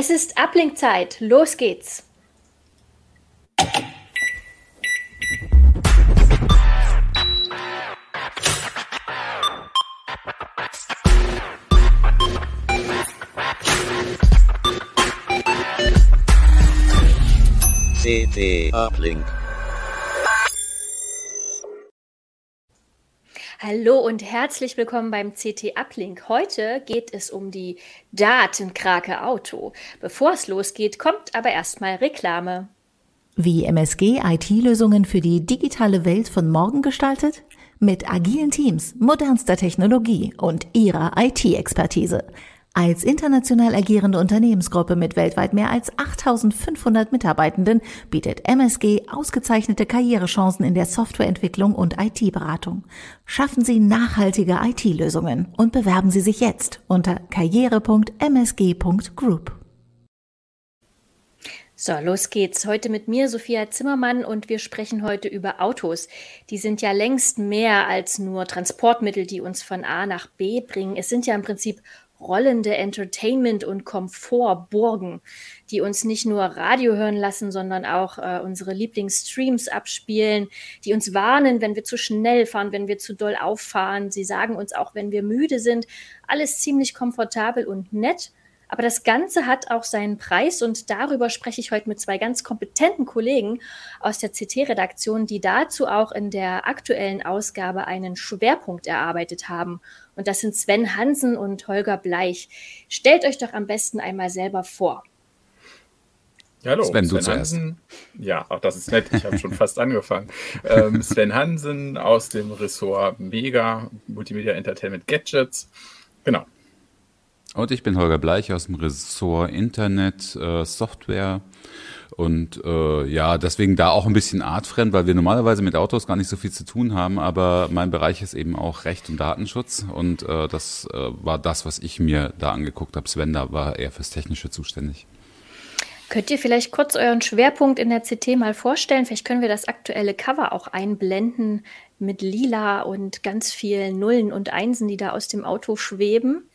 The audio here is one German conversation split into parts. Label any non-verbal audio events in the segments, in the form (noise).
Es ist Ablenkzeit. Los geht's. CT Uplink. Hallo und herzlich willkommen beim CT Uplink. Heute geht es um die Datenkrake Auto. Bevor es losgeht, kommt aber erstmal Reklame. Wie MSG IT-Lösungen für die digitale Welt von morgen gestaltet? Mit agilen Teams, modernster Technologie und ihrer IT-Expertise. Als international agierende Unternehmensgruppe mit weltweit mehr als 8500 Mitarbeitenden bietet MSG ausgezeichnete Karrierechancen in der Softwareentwicklung und IT-Beratung. Schaffen Sie nachhaltige IT-Lösungen und bewerben Sie sich jetzt unter karriere.msg.group. So, los geht's. Heute mit mir, Sophia Zimmermann, und wir sprechen heute über Autos. Die sind ja längst mehr als nur Transportmittel, die uns von A nach B bringen. Es sind ja im Prinzip rollende Entertainment- und Komfortburgen, die uns nicht nur Radio hören lassen, sondern auch äh, unsere Lieblingsstreams abspielen, die uns warnen, wenn wir zu schnell fahren, wenn wir zu doll auffahren. Sie sagen uns auch, wenn wir müde sind. Alles ziemlich komfortabel und nett. Aber das Ganze hat auch seinen Preis und darüber spreche ich heute mit zwei ganz kompetenten Kollegen aus der CT-Redaktion, die dazu auch in der aktuellen Ausgabe einen Schwerpunkt erarbeitet haben. Und das sind Sven Hansen und Holger Bleich. Stellt euch doch am besten einmal selber vor. hallo, Sven, Sven Hansen. Ja, auch das ist nett. Ich habe schon fast angefangen. Ähm, Sven Hansen aus dem Ressort Mega Multimedia Entertainment Gadgets. Genau. Und ich bin Holger Bleich aus dem Ressort Internet, äh, Software und äh, ja, deswegen da auch ein bisschen artfremd, weil wir normalerweise mit Autos gar nicht so viel zu tun haben, aber mein Bereich ist eben auch Recht und Datenschutz und äh, das äh, war das, was ich mir da angeguckt habe. Sven da war eher fürs Technische zuständig. Könnt ihr vielleicht kurz euren Schwerpunkt in der CT mal vorstellen? Vielleicht können wir das aktuelle Cover auch einblenden mit lila und ganz vielen Nullen und Einsen, die da aus dem Auto schweben.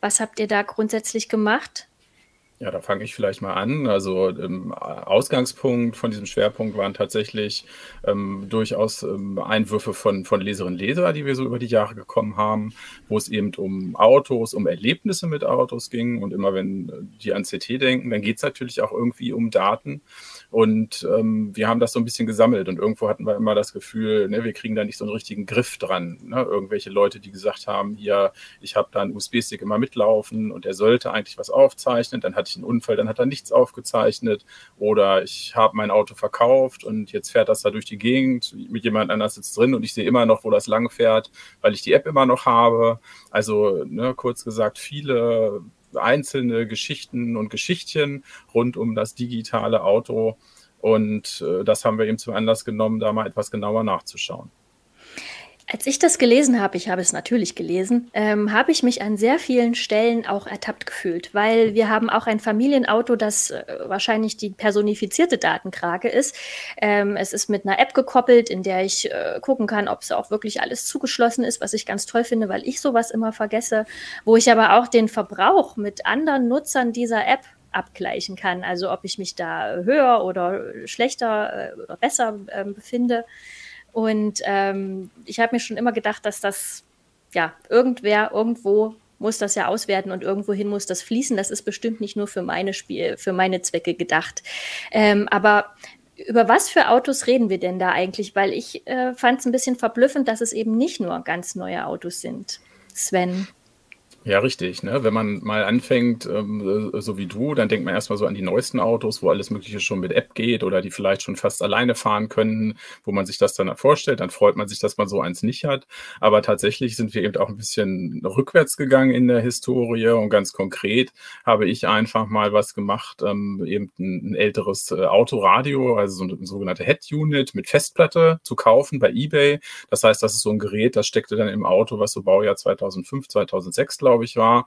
Was habt ihr da grundsätzlich gemacht? Ja, da fange ich vielleicht mal an. Also ähm, Ausgangspunkt von diesem Schwerpunkt waren tatsächlich ähm, durchaus ähm, Einwürfe von, von Leserinnen und Leser, die wir so über die Jahre gekommen haben, wo es eben um Autos, um Erlebnisse mit Autos ging. Und immer wenn die an CT denken, dann geht es natürlich auch irgendwie um Daten. Und ähm, wir haben das so ein bisschen gesammelt und irgendwo hatten wir immer das Gefühl, ne, wir kriegen da nicht so einen richtigen Griff dran. Ne? Irgendwelche Leute, die gesagt haben, hier, ich habe da einen USB-Stick immer mitlaufen und er sollte eigentlich was aufzeichnen, dann hatte ich einen Unfall, dann hat er nichts aufgezeichnet oder ich habe mein Auto verkauft und jetzt fährt das da durch die Gegend, mit jemand anders sitzt drin und ich sehe immer noch, wo das lang fährt, weil ich die App immer noch habe. Also ne, kurz gesagt, viele einzelne Geschichten und Geschichtchen rund um das digitale Auto. Und äh, das haben wir eben zum Anlass genommen, da mal etwas genauer nachzuschauen. Als ich das gelesen habe, ich habe es natürlich gelesen, ähm, habe ich mich an sehr vielen Stellen auch ertappt gefühlt, weil wir haben auch ein Familienauto, das äh, wahrscheinlich die personifizierte Datenkrake ist. Ähm, es ist mit einer App gekoppelt, in der ich äh, gucken kann, ob es auch wirklich alles zugeschlossen ist, was ich ganz toll finde, weil ich sowas immer vergesse, wo ich aber auch den Verbrauch mit anderen Nutzern dieser App abgleichen kann, also ob ich mich da höher oder schlechter äh, oder besser ähm, befinde. Und ähm, ich habe mir schon immer gedacht, dass das, ja, irgendwer, irgendwo muss das ja auswerten und irgendwohin muss das fließen. Das ist bestimmt nicht nur für meine Spiel, für meine Zwecke gedacht. Ähm, aber über was für Autos reden wir denn da eigentlich? Weil ich äh, fand es ein bisschen verblüffend, dass es eben nicht nur ganz neue Autos sind. Sven. Ja, richtig. Ne? Wenn man mal anfängt, ähm, so wie du, dann denkt man erstmal so an die neuesten Autos, wo alles Mögliche schon mit App geht oder die vielleicht schon fast alleine fahren können, wo man sich das dann vorstellt. Dann freut man sich, dass man so eins nicht hat. Aber tatsächlich sind wir eben auch ein bisschen rückwärts gegangen in der Historie und ganz konkret habe ich einfach mal was gemacht, ähm, eben ein, ein älteres äh, Autoradio, also so eine sogenannte Head-Unit mit Festplatte zu kaufen bei eBay. Das heißt, das ist so ein Gerät, das steckte dann im Auto, was so Baujahr 2005, 2006, glaube glaube ich, war.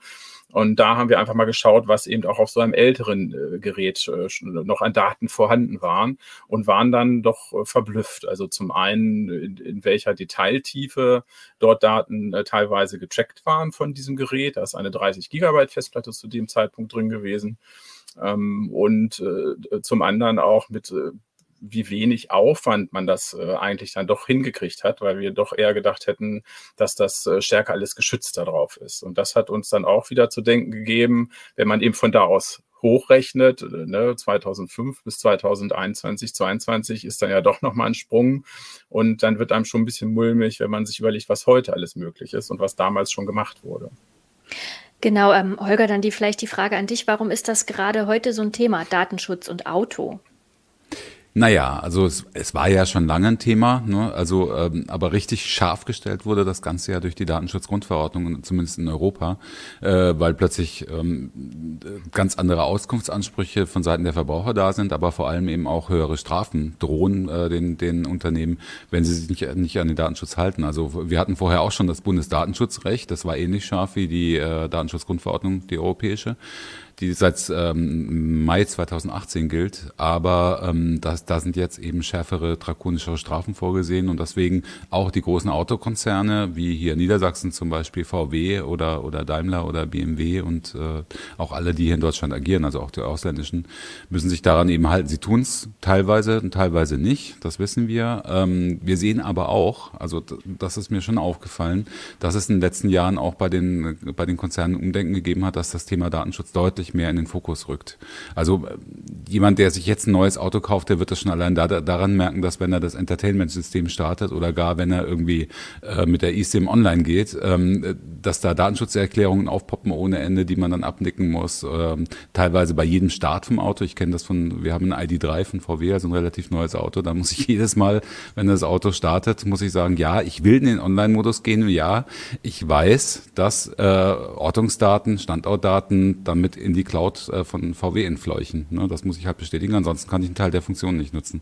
Und da haben wir einfach mal geschaut, was eben auch auf so einem älteren äh, Gerät äh, noch an Daten vorhanden waren und waren dann doch äh, verblüfft. Also zum einen, in, in welcher Detailtiefe dort Daten äh, teilweise getrackt waren von diesem Gerät. Da ist eine 30 Gigabyte Festplatte zu dem Zeitpunkt drin gewesen. Ähm, und äh, zum anderen auch mit äh, wie wenig Aufwand man das äh, eigentlich dann doch hingekriegt hat, weil wir doch eher gedacht hätten, dass das äh, stärker alles geschützt darauf ist. Und das hat uns dann auch wieder zu denken gegeben, wenn man eben von da aus hochrechnet, äh, ne, 2005 bis 2021, 2022 ist dann ja doch nochmal ein Sprung. Und dann wird einem schon ein bisschen mulmig, wenn man sich überlegt, was heute alles möglich ist und was damals schon gemacht wurde. Genau, ähm, Holger, dann die vielleicht die Frage an dich, warum ist das gerade heute so ein Thema, Datenschutz und Auto? Naja, also es, es war ja schon lange ein Thema, ne? also ähm, aber richtig scharf gestellt wurde das Ganze ja durch die Datenschutzgrundverordnung, zumindest in Europa, äh, weil plötzlich ähm, ganz andere Auskunftsansprüche von Seiten der Verbraucher da sind, aber vor allem eben auch höhere Strafen drohen äh, den, den Unternehmen, wenn sie sich nicht, nicht an den Datenschutz halten. Also wir hatten vorher auch schon das Bundesdatenschutzrecht, das war ähnlich scharf wie die äh, Datenschutzgrundverordnung, die europäische die seit ähm, Mai 2018 gilt. Aber ähm, das, da sind jetzt eben schärfere, drakonischere Strafen vorgesehen und deswegen auch die großen Autokonzerne, wie hier Niedersachsen zum Beispiel VW oder, oder Daimler oder BMW und äh, auch alle, die hier in Deutschland agieren, also auch die ausländischen, müssen sich daran eben halten. Sie tun es teilweise und teilweise nicht, das wissen wir. Ähm, wir sehen aber auch, also das ist mir schon aufgefallen, dass es in den letzten Jahren auch bei den, bei den Konzernen Umdenken gegeben hat, dass das Thema Datenschutz deutlich deutlich mehr in den Fokus rückt. Also äh, jemand, der sich jetzt ein neues Auto kauft, der wird das schon allein da, daran merken, dass wenn er das Entertainment-System startet oder gar wenn er irgendwie äh, mit der eSIM online geht, ähm, dass da Datenschutzerklärungen aufpoppen ohne Ende, die man dann abnicken muss. Ähm, teilweise bei jedem Start vom Auto. Ich kenne das von, wir haben ein ID3 von VW, also ein relativ neues Auto. Da muss ich (laughs) jedes Mal, wenn das Auto startet, muss ich sagen, ja, ich will in den Online-Modus gehen. Ja, ich weiß, dass äh, Ortungsdaten, Standortdaten damit in die die Cloud äh, von VW entfleuchen. Ne? Das muss ich halt bestätigen, ansonsten kann ich einen Teil der Funktionen nicht nutzen.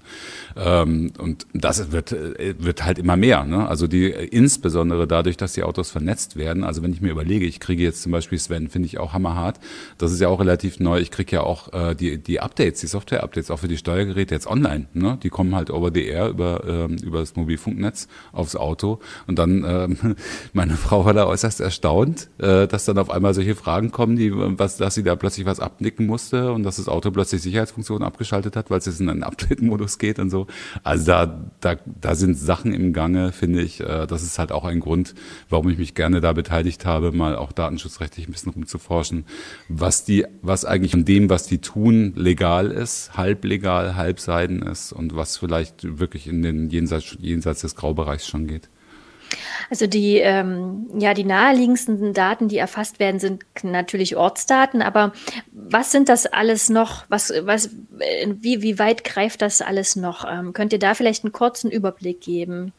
Ähm, und das wird, äh, wird halt immer mehr. Ne? Also die insbesondere dadurch, dass die Autos vernetzt werden. Also wenn ich mir überlege, ich kriege jetzt zum Beispiel Sven, finde ich auch hammerhart. Das ist ja auch relativ neu. Ich kriege ja auch äh, die, die Updates, die Software-Updates auch für die Steuergeräte jetzt online. Ne? Die kommen halt over the air über, ähm, über das Mobilfunknetz aufs Auto. Und dann, ähm, (laughs) meine Frau war da äußerst erstaunt, äh, dass dann auf einmal solche Fragen kommen, die, was, dass sie da plötzlich was abnicken musste und dass das Auto plötzlich Sicherheitsfunktionen abgeschaltet hat, weil es jetzt in einen Update-Modus geht und so. Also da, da, da sind Sachen im Gange, finde ich. Äh, das ist halt auch ein Grund, warum ich mich gerne da beteiligt habe, mal auch datenschutzrechtlich ein bisschen rumzuforschen, was die, was eigentlich von dem, was die tun, legal ist, halb legal, halb seiden ist und was vielleicht wirklich in den jenseits, jenseits des Graubereichs schon geht. Also die, ähm, ja, die naheliegendsten Daten, die erfasst werden, sind natürlich Ortsdaten. Aber was sind das alles noch? Was, was, wie, wie weit greift das alles noch? Ähm, könnt ihr da vielleicht einen kurzen Überblick geben?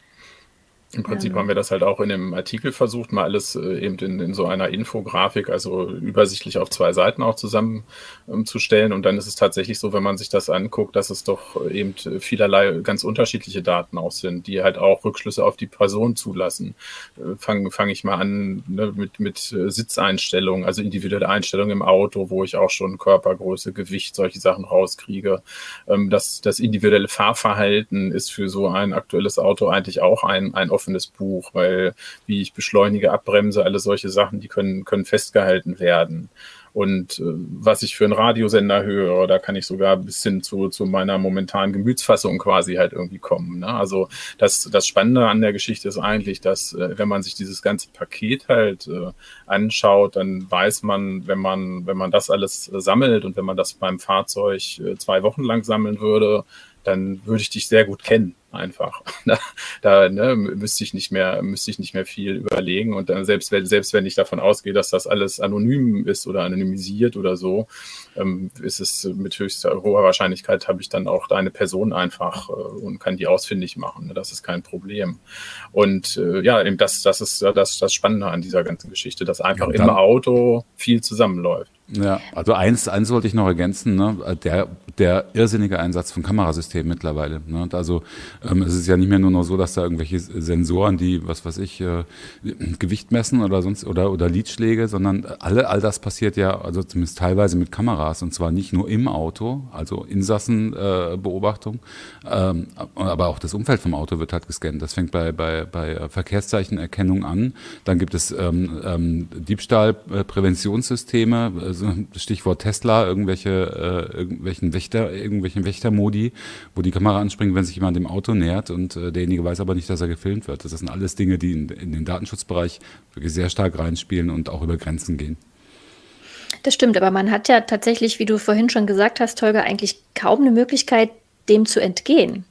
Im Prinzip haben wir das halt auch in dem Artikel versucht, mal alles äh, eben in, in, so einer Infografik, also übersichtlich auf zwei Seiten auch zusammenzustellen. Ähm, und dann ist es tatsächlich so, wenn man sich das anguckt, dass es doch eben vielerlei ganz unterschiedliche Daten auch sind, die halt auch Rückschlüsse auf die Person zulassen. Äh, Fange fang ich mal an ne, mit, mit äh, Sitzeinstellungen, also individuelle Einstellungen im Auto, wo ich auch schon Körpergröße, Gewicht, solche Sachen rauskriege. Ähm, das, das individuelle Fahrverhalten ist für so ein aktuelles Auto eigentlich auch ein, ein offenes Buch, weil wie ich beschleunige, abbremse, alle solche Sachen, die können, können festgehalten werden. Und äh, was ich für einen Radiosender höre, da kann ich sogar bis hin zu, zu meiner momentanen Gemütsfassung quasi halt irgendwie kommen. Ne? Also das, das Spannende an der Geschichte ist eigentlich, dass äh, wenn man sich dieses ganze Paket halt äh, anschaut, dann weiß man, wenn man, wenn man das alles sammelt und wenn man das beim Fahrzeug äh, zwei Wochen lang sammeln würde, dann würde ich dich sehr gut kennen einfach. (laughs) Da, da ne, müsste ich nicht mehr, müsste ich nicht mehr viel überlegen. Und dann selbst wenn, selbst wenn ich davon ausgehe, dass das alles anonym ist oder anonymisiert oder so, ähm, ist es mit höchster hoher Wahrscheinlichkeit habe ich dann auch deine Person einfach äh, und kann die ausfindig machen. Ne? Das ist kein Problem. Und äh, ja, eben das, das ist das, das Spannende an dieser ganzen Geschichte, dass einfach ja, im Auto viel zusammenläuft. Ja, also eins, eins wollte ich noch ergänzen, ne? der, der irrsinnige Einsatz von Kamerasystemen mittlerweile. Ne? Also Ähm, es ist ja nicht mehr nur noch so, dass da irgendwelche Sensoren, die, was weiß ich, äh, Gewicht messen oder sonst oder, oder Lidschläge, sondern alle, all das passiert ja, also zumindest teilweise mit Kameras und zwar nicht nur im Auto, also Insassenbeobachtung, äh, ähm, aber auch das Umfeld vom Auto wird halt gescannt. Das fängt bei, bei, bei Verkehrszeichenerkennung an. Dann gibt es ähm, ähm, Diebstahlpräventionssysteme, also Stichwort Tesla, irgendwelche, äh, irgendwelchen Wächter, irgendwelchen Wächtermodi, wo die Kamera anspringt, wenn sich jemand dem Auto nähert und äh, derjenige weiß aber nicht, dass er gefilmt wird. Das sind alles Dinge, die in, in den Datenschutzbereich wirklich sehr stark reinspielen und auch über Grenzen gehen. Das stimmt, aber man hat ja tatsächlich, wie du vorhin schon gesagt hast, Tolga, eigentlich kaum eine Möglichkeit, dem zu entgehen.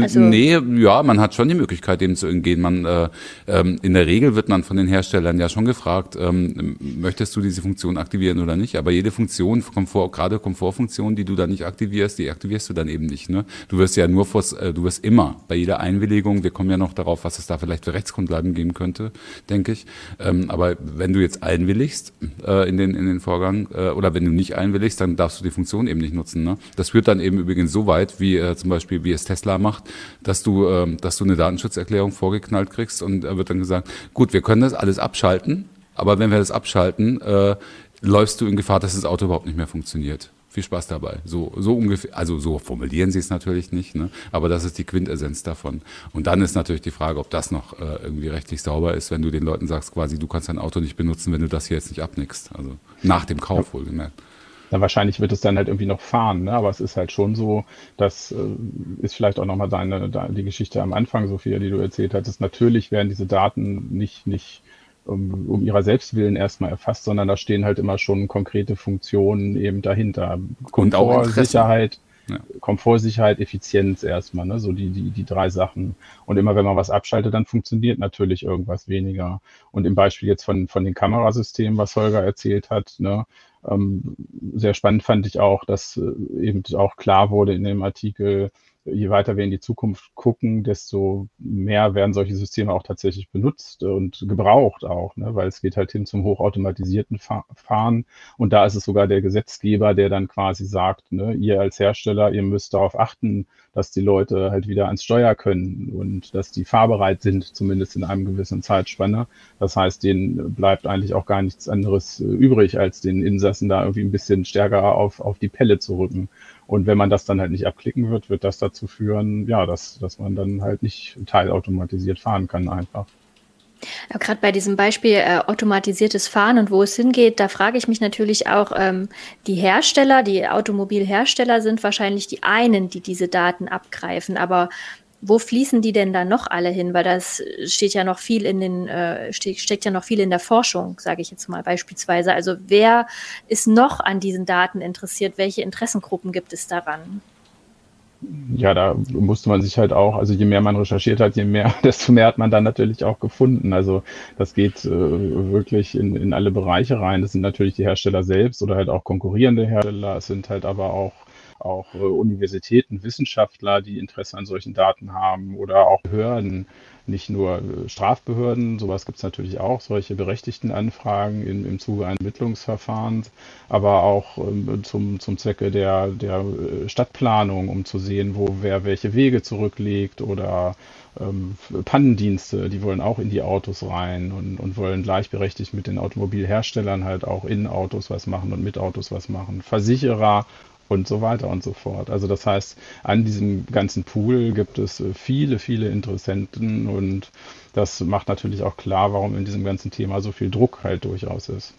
Also nee, ja, man hat schon die Möglichkeit, dem zu entgehen. Man, äh, ähm, in der Regel wird man von den Herstellern ja schon gefragt, ähm, möchtest du diese Funktion aktivieren oder nicht? Aber jede Funktion, Komfort, gerade Komfortfunktion, die du da nicht aktivierst, die aktivierst du dann eben nicht. Ne? Du wirst ja nur vor, äh, du wirst immer bei jeder Einwilligung, wir kommen ja noch darauf, was es da vielleicht für Rechtsgrundlagen geben könnte, denke ich. Ähm, aber wenn du jetzt einwilligst äh, in, den, in den Vorgang äh, oder wenn du nicht einwilligst, dann darfst du die Funktion eben nicht nutzen. Ne? Das führt dann eben übrigens so weit, wie äh, zum Beispiel, wie es Tesla macht, macht, dass du, äh, dass du eine Datenschutzerklärung vorgeknallt kriegst und da wird dann gesagt, gut, wir können das alles abschalten, aber wenn wir das abschalten, äh, läufst du in Gefahr, dass das Auto überhaupt nicht mehr funktioniert. Viel Spaß dabei. So, so ungefähr, also so formulieren sie es natürlich nicht, ne? aber das ist die Quintessenz davon. Und dann ist natürlich die Frage, ob das noch äh, irgendwie rechtlich sauber ist, wenn du den Leuten sagst, quasi, du kannst dein Auto nicht benutzen, wenn du das hier jetzt nicht abnickst. Also nach dem Kauf wohlgemerkt. Na, wahrscheinlich wird es dann halt irgendwie noch fahren, ne? aber es ist halt schon so, das äh, ist vielleicht auch nochmal deine, deine, die Geschichte am Anfang, Sophia, die du erzählt hattest. Natürlich werden diese Daten nicht, nicht um, um ihrer Selbstwillen erstmal erfasst, sondern da stehen halt immer schon konkrete Funktionen eben dahinter. Komfort, Sicherheit, ja. Komfort, Sicherheit, Effizienz erstmal, ne? so die, die, die drei Sachen. Und immer wenn man was abschaltet, dann funktioniert natürlich irgendwas weniger. Und im Beispiel jetzt von, von den Kamerasystemen, was Holger erzählt hat, ne? Ähm, sehr spannend fand ich auch, dass äh, eben auch klar wurde in dem Artikel, je weiter wir in die Zukunft gucken, desto mehr werden solche Systeme auch tatsächlich benutzt und gebraucht auch, ne? weil es geht halt hin zum hochautomatisierten Fahren. Und da ist es sogar der Gesetzgeber, der dann quasi sagt, ne, ihr als Hersteller, ihr müsst darauf achten, dass die Leute halt wieder ans Steuer können und dass die fahrbereit sind, zumindest in einem gewissen Zeitspanne. Das heißt, denen bleibt eigentlich auch gar nichts anderes übrig, als den Insassen da irgendwie ein bisschen stärker auf, auf die Pelle zu rücken. Und wenn man das dann halt nicht abklicken wird, wird das dazu führen, ja, dass, dass man dann halt nicht teilautomatisiert fahren kann einfach. Ja, Gerade bei diesem Beispiel äh, automatisiertes Fahren und wo es hingeht, da frage ich mich natürlich auch, ähm, die Hersteller, die Automobilhersteller sind wahrscheinlich die einen, die diese Daten abgreifen, aber wo fließen die denn dann noch alle hin? Weil das steht ja noch viel in den, äh, steckt ja noch viel in der Forschung, sage ich jetzt mal beispielsweise. Also wer ist noch an diesen Daten interessiert? Welche Interessengruppen gibt es daran? Ja, da musste man sich halt auch, also je mehr man recherchiert hat, je mehr, (laughs) desto mehr hat man dann natürlich auch gefunden. Also das geht äh, wirklich in, in alle Bereiche rein. Das sind natürlich die Hersteller selbst oder halt auch konkurrierende Hersteller. Es sind halt aber auch auch äh, Universitäten, Wissenschaftler, die Interesse an solchen Daten haben oder auch Behörden, nicht nur äh, Strafbehörden, sowas gibt es natürlich auch, solche berechtigten Anfragen im, im Zuge eines Ermittlungsverfahrens, aber auch ähm, zum, zum Zwecke der, der äh, Stadtplanung, um zu sehen, wo wer welche Wege zurücklegt oder ähm, Pannendienste, die wollen auch in die Autos rein und, und wollen gleichberechtigt mit den Automobilherstellern halt auch in Autos was machen und mit Autos was machen. Versicherer und so weiter und so fort. Also das heißt, an diesem ganzen Pool gibt es äh, viele, viele Interessenten und das macht natürlich auch klar, warum in diesem ganzen Thema so viel Druck halt durchaus ist.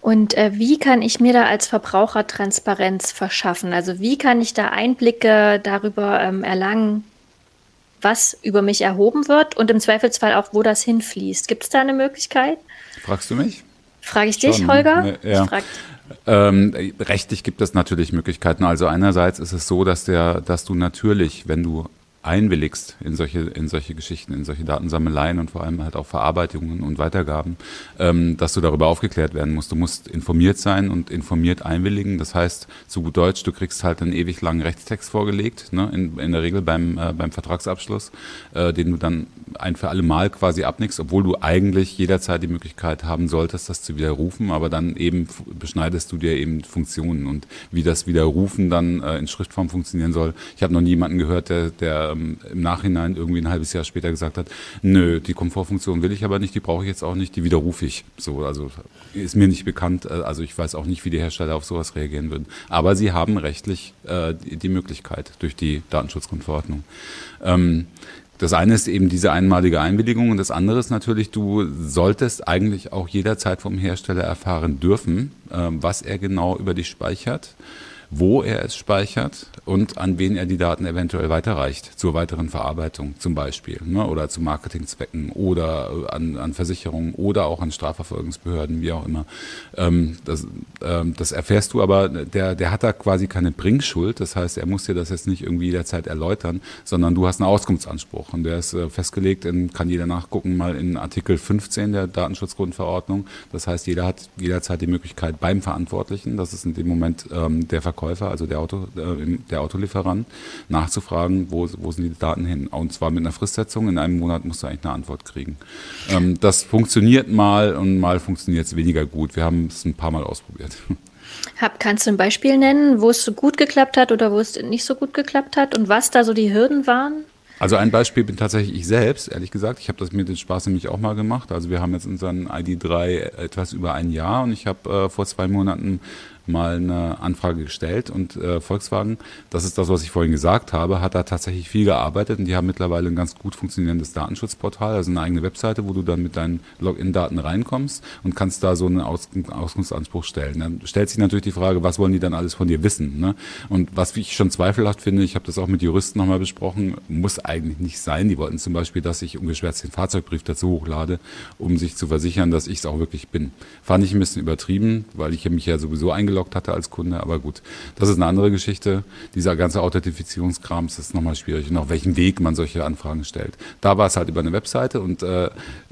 Und äh, wie kann ich mir da als Verbraucher Transparenz verschaffen? Also wie kann ich da Einblicke darüber ähm, erlangen, was über mich erhoben wird und im Zweifelsfall auch, wo das hinfließt? Gibt es da eine Möglichkeit? Fragst du mich? Frage ich dich, Holger? Ja. Ich frag ähm, rechtlich gibt es natürlich Möglichkeiten. Also einerseits ist es so, dass der, dass du natürlich, wenn du einwilligst in solche, in solche Geschichten, in solche Datensammeleien und vor allem halt auch Verarbeitungen und Weitergaben, ähm, dass du darüber aufgeklärt werden musst. Du musst informiert sein und informiert einwilligen. Das heißt, zu gut Deutsch, du kriegst halt einen ewig langen Rechtstext vorgelegt, ne, in, in der Regel beim, äh, beim Vertragsabschluss, äh, den du dann ein für alle Mal quasi abnickst, obwohl du eigentlich jederzeit die Möglichkeit haben solltest, das zu widerrufen, aber dann eben beschneidest du dir eben Funktionen und wie das Widerrufen dann äh, in Schriftform funktionieren soll. Ich habe noch nie jemanden gehört, der, der ähm, im Nachhinein irgendwie ein halbes Jahr später gesagt hat, nö, die Komfortfunktion will ich aber nicht, die brauche ich jetzt auch nicht, die widerrufe ich. So, also ist mir nicht bekannt, äh, also ich weiß auch nicht, wie die Hersteller auf sowas reagieren würden. Aber sie haben rechtlich äh, die, die Möglichkeit durch die Datenschutzgrundverordnung. Ähm, das eine ist eben diese einmalige Einwilligung und das andere ist natürlich, du solltest eigentlich auch jederzeit vom Hersteller erfahren dürfen, äh, was er genau über dich speichert wo er es speichert und an wen er die Daten eventuell weiterreicht, zur weiteren Verarbeitung zum Beispiel ne, oder zu Marketingzwecken oder äh, an, an Versicherungen oder auch an Strafverfolgungsbehörden, wie auch immer. Ähm, das, ähm, das erfährst du aber, der, der hat da quasi keine Bringschuld, das heißt, er muss dir das jetzt nicht irgendwie jederzeit erläutern, sondern du hast einen Auskunftsanspruch und der ist äh, festgelegt, in, kann jeder nachgucken, mal in Artikel 15 der Datenschutzgrundverordnung. Das heißt, jeder hat jederzeit die Möglichkeit beim Verantwortlichen, das ist in dem Moment ähm, der Verkäufer, Verkäufer, also der, Auto, äh, der Autolieferant, nachzufragen, wo, wo sind die Daten hin. Und zwar mit einer Fristsetzung. In einem Monat musst du eigentlich eine Antwort kriegen. Ähm, das funktioniert mal und mal funktioniert es weniger gut. Wir haben es ein paar Mal ausprobiert. (laughs) Hab, kannst du ein Beispiel nennen, wo es so gut geklappt hat oder wo es nicht so gut geklappt hat und was da so die Hürden waren? Also ein Beispiel bin tatsächlich ich selbst, ehrlich gesagt. Ich habe das mit den Spaß nämlich auch mal gemacht. Also wir haben jetzt unseren ID3 etwas über ein Jahr und ich habe äh, vor zwei Monaten mal eine Anfrage gestellt und äh, Volkswagen, das ist das, was ich vorhin gesagt habe, hat da tatsächlich viel gearbeitet und die haben mittlerweile ein ganz gut funktionierendes Datenschutzportal, also eine eigene Webseite, wo du dann mit deinen Login-Daten reinkommst und kannst da so einen Aus Auskunftsanspruch stellen. Dann stellt sich natürlich die Frage, was wollen die dann alles von dir wissen? Ne? Und was ich schon zweifelhaft finde, ich habe das auch mit Juristen nochmal besprochen, muss eigentlich nicht sein. Die wollten zum Beispiel, dass ich ungeschwärzt den Fahrzeugbrief dazu hochlade, um sich zu versichern, dass ich es auch wirklich bin. Fand ich ein bisschen übertrieben, weil ich mich ja sowieso eingeloggt eingeloggt hatte als Kunde. Aber gut, das ist eine andere Geschichte. Dieser ganze Authentifizierungskram ist nochmal schwierig und auf welchem Weg man solche Anfragen stellt. Da war es halt über eine Webseite und äh,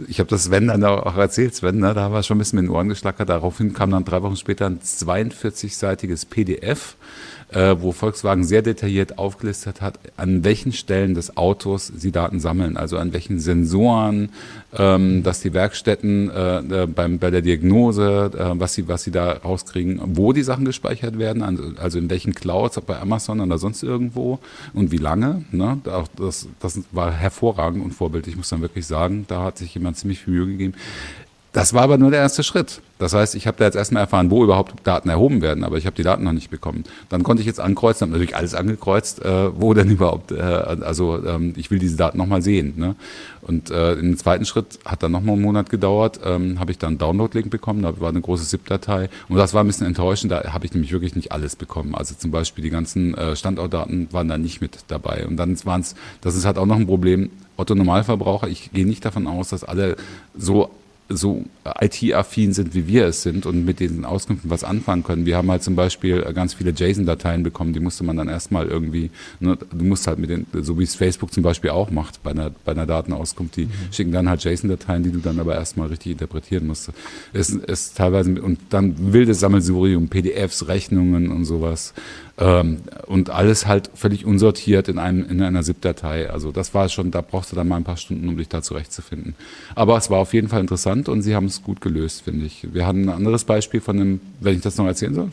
ich habe das Sven dann auch erzählt, Sven, ne, da war schon ein bisschen mit den Ohren geschlackert. Daraufhin kam dann drei Wochen später ein 42-seitiges PDF äh, wo Volkswagen sehr detailliert aufgelistet hat, an welchen Stellen des Autos sie Daten sammeln, also an welchen Sensoren, ähm, dass die Werkstätten äh, äh, beim, bei der Diagnose, äh, was, sie, was sie da rauskriegen, wo die Sachen gespeichert werden, also in welchen Clouds, ob bei Amazon oder sonst irgendwo und wie lange. Ne? Das, das war hervorragend und vorbildlich, muss man wirklich sagen. Da hat sich jemand ziemlich viel Mühe gegeben. Das war aber nur der erste Schritt. Das heißt, ich habe da jetzt erstmal erfahren, wo überhaupt Daten erhoben werden, aber ich habe die Daten noch nicht bekommen. Dann konnte ich jetzt ankreuzen, habe natürlich alles angekreuzt, äh, wo denn (laughs) überhaupt, äh, also ähm, ich will diese Daten nochmal sehen. Ne? Und äh, im zweiten Schritt hat dann nochmal einen Monat gedauert, ähm, habe ich dann einen Download-Link bekommen, da war eine große ZIP-Datei und das war ein bisschen enttäuschend, da habe ich nämlich wirklich nicht alles bekommen. Also zum Beispiel die ganzen äh, Standortdaten waren da nicht mit dabei. Und dann waren es, das ist halt auch noch ein Problem, Otto Normalverbraucher, ich gehe nicht davon aus, dass alle so so IT-affin sind, wie wir es sind und mit diesen Auskünften was anfangen können. Wir haben halt zum Beispiel ganz viele JSON-Dateien bekommen, die musste man dann erstmal irgendwie, ne, du musst halt mit den, so wie es Facebook zum Beispiel auch macht bei einer, bei einer Datenauskunft, die mhm. schicken dann halt JSON-Dateien, die du dann aber erstmal richtig interpretieren musst. Es ist teilweise, und dann wildes Sammelsurium, PDFs, Rechnungen und sowas. Ähm, und alles halt völlig unsortiert in, einem, in einer ZIP-Datei. Also das war schon, da brauchst du dann mal ein paar Stunden, um dich da zurechtzufinden. Aber es war auf jeden Fall interessant und sie haben es gut gelöst, finde ich. Wir hatten ein anderes Beispiel von einem, wenn ich das noch erzählen soll.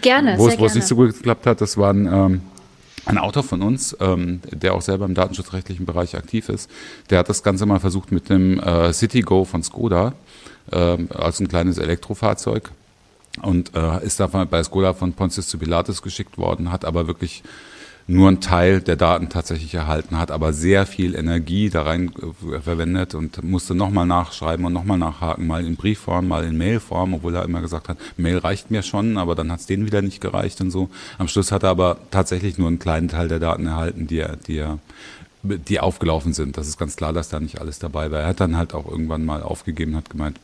Gerne, wo es, nicht so gut geklappt hat, das war ein, ähm, ein Autor von uns, ähm, der auch selber im datenschutzrechtlichen Bereich aktiv ist, der hat das Ganze mal versucht mit dem äh, CityGo von Skoda, ähm, als ein kleines Elektrofahrzeug und äh, ist davon bei Skoda von Pontius zu Pilatus geschickt worden, hat aber wirklich nur einen Teil der Daten tatsächlich erhalten, hat aber sehr viel Energie da rein äh, verwendet und musste nochmal nachschreiben und nochmal nachhaken, mal in Briefform, mal in Mailform, obwohl er immer gesagt hat, Mail reicht mir schon, aber dann hat es denen wieder nicht gereicht und so. Am Schluss hat er aber tatsächlich nur einen kleinen Teil der Daten erhalten, die er, die er die aufgelaufen sind. Das ist ganz klar, dass da nicht alles dabei war. Er hat dann halt auch irgendwann mal aufgegeben, hat gemeint,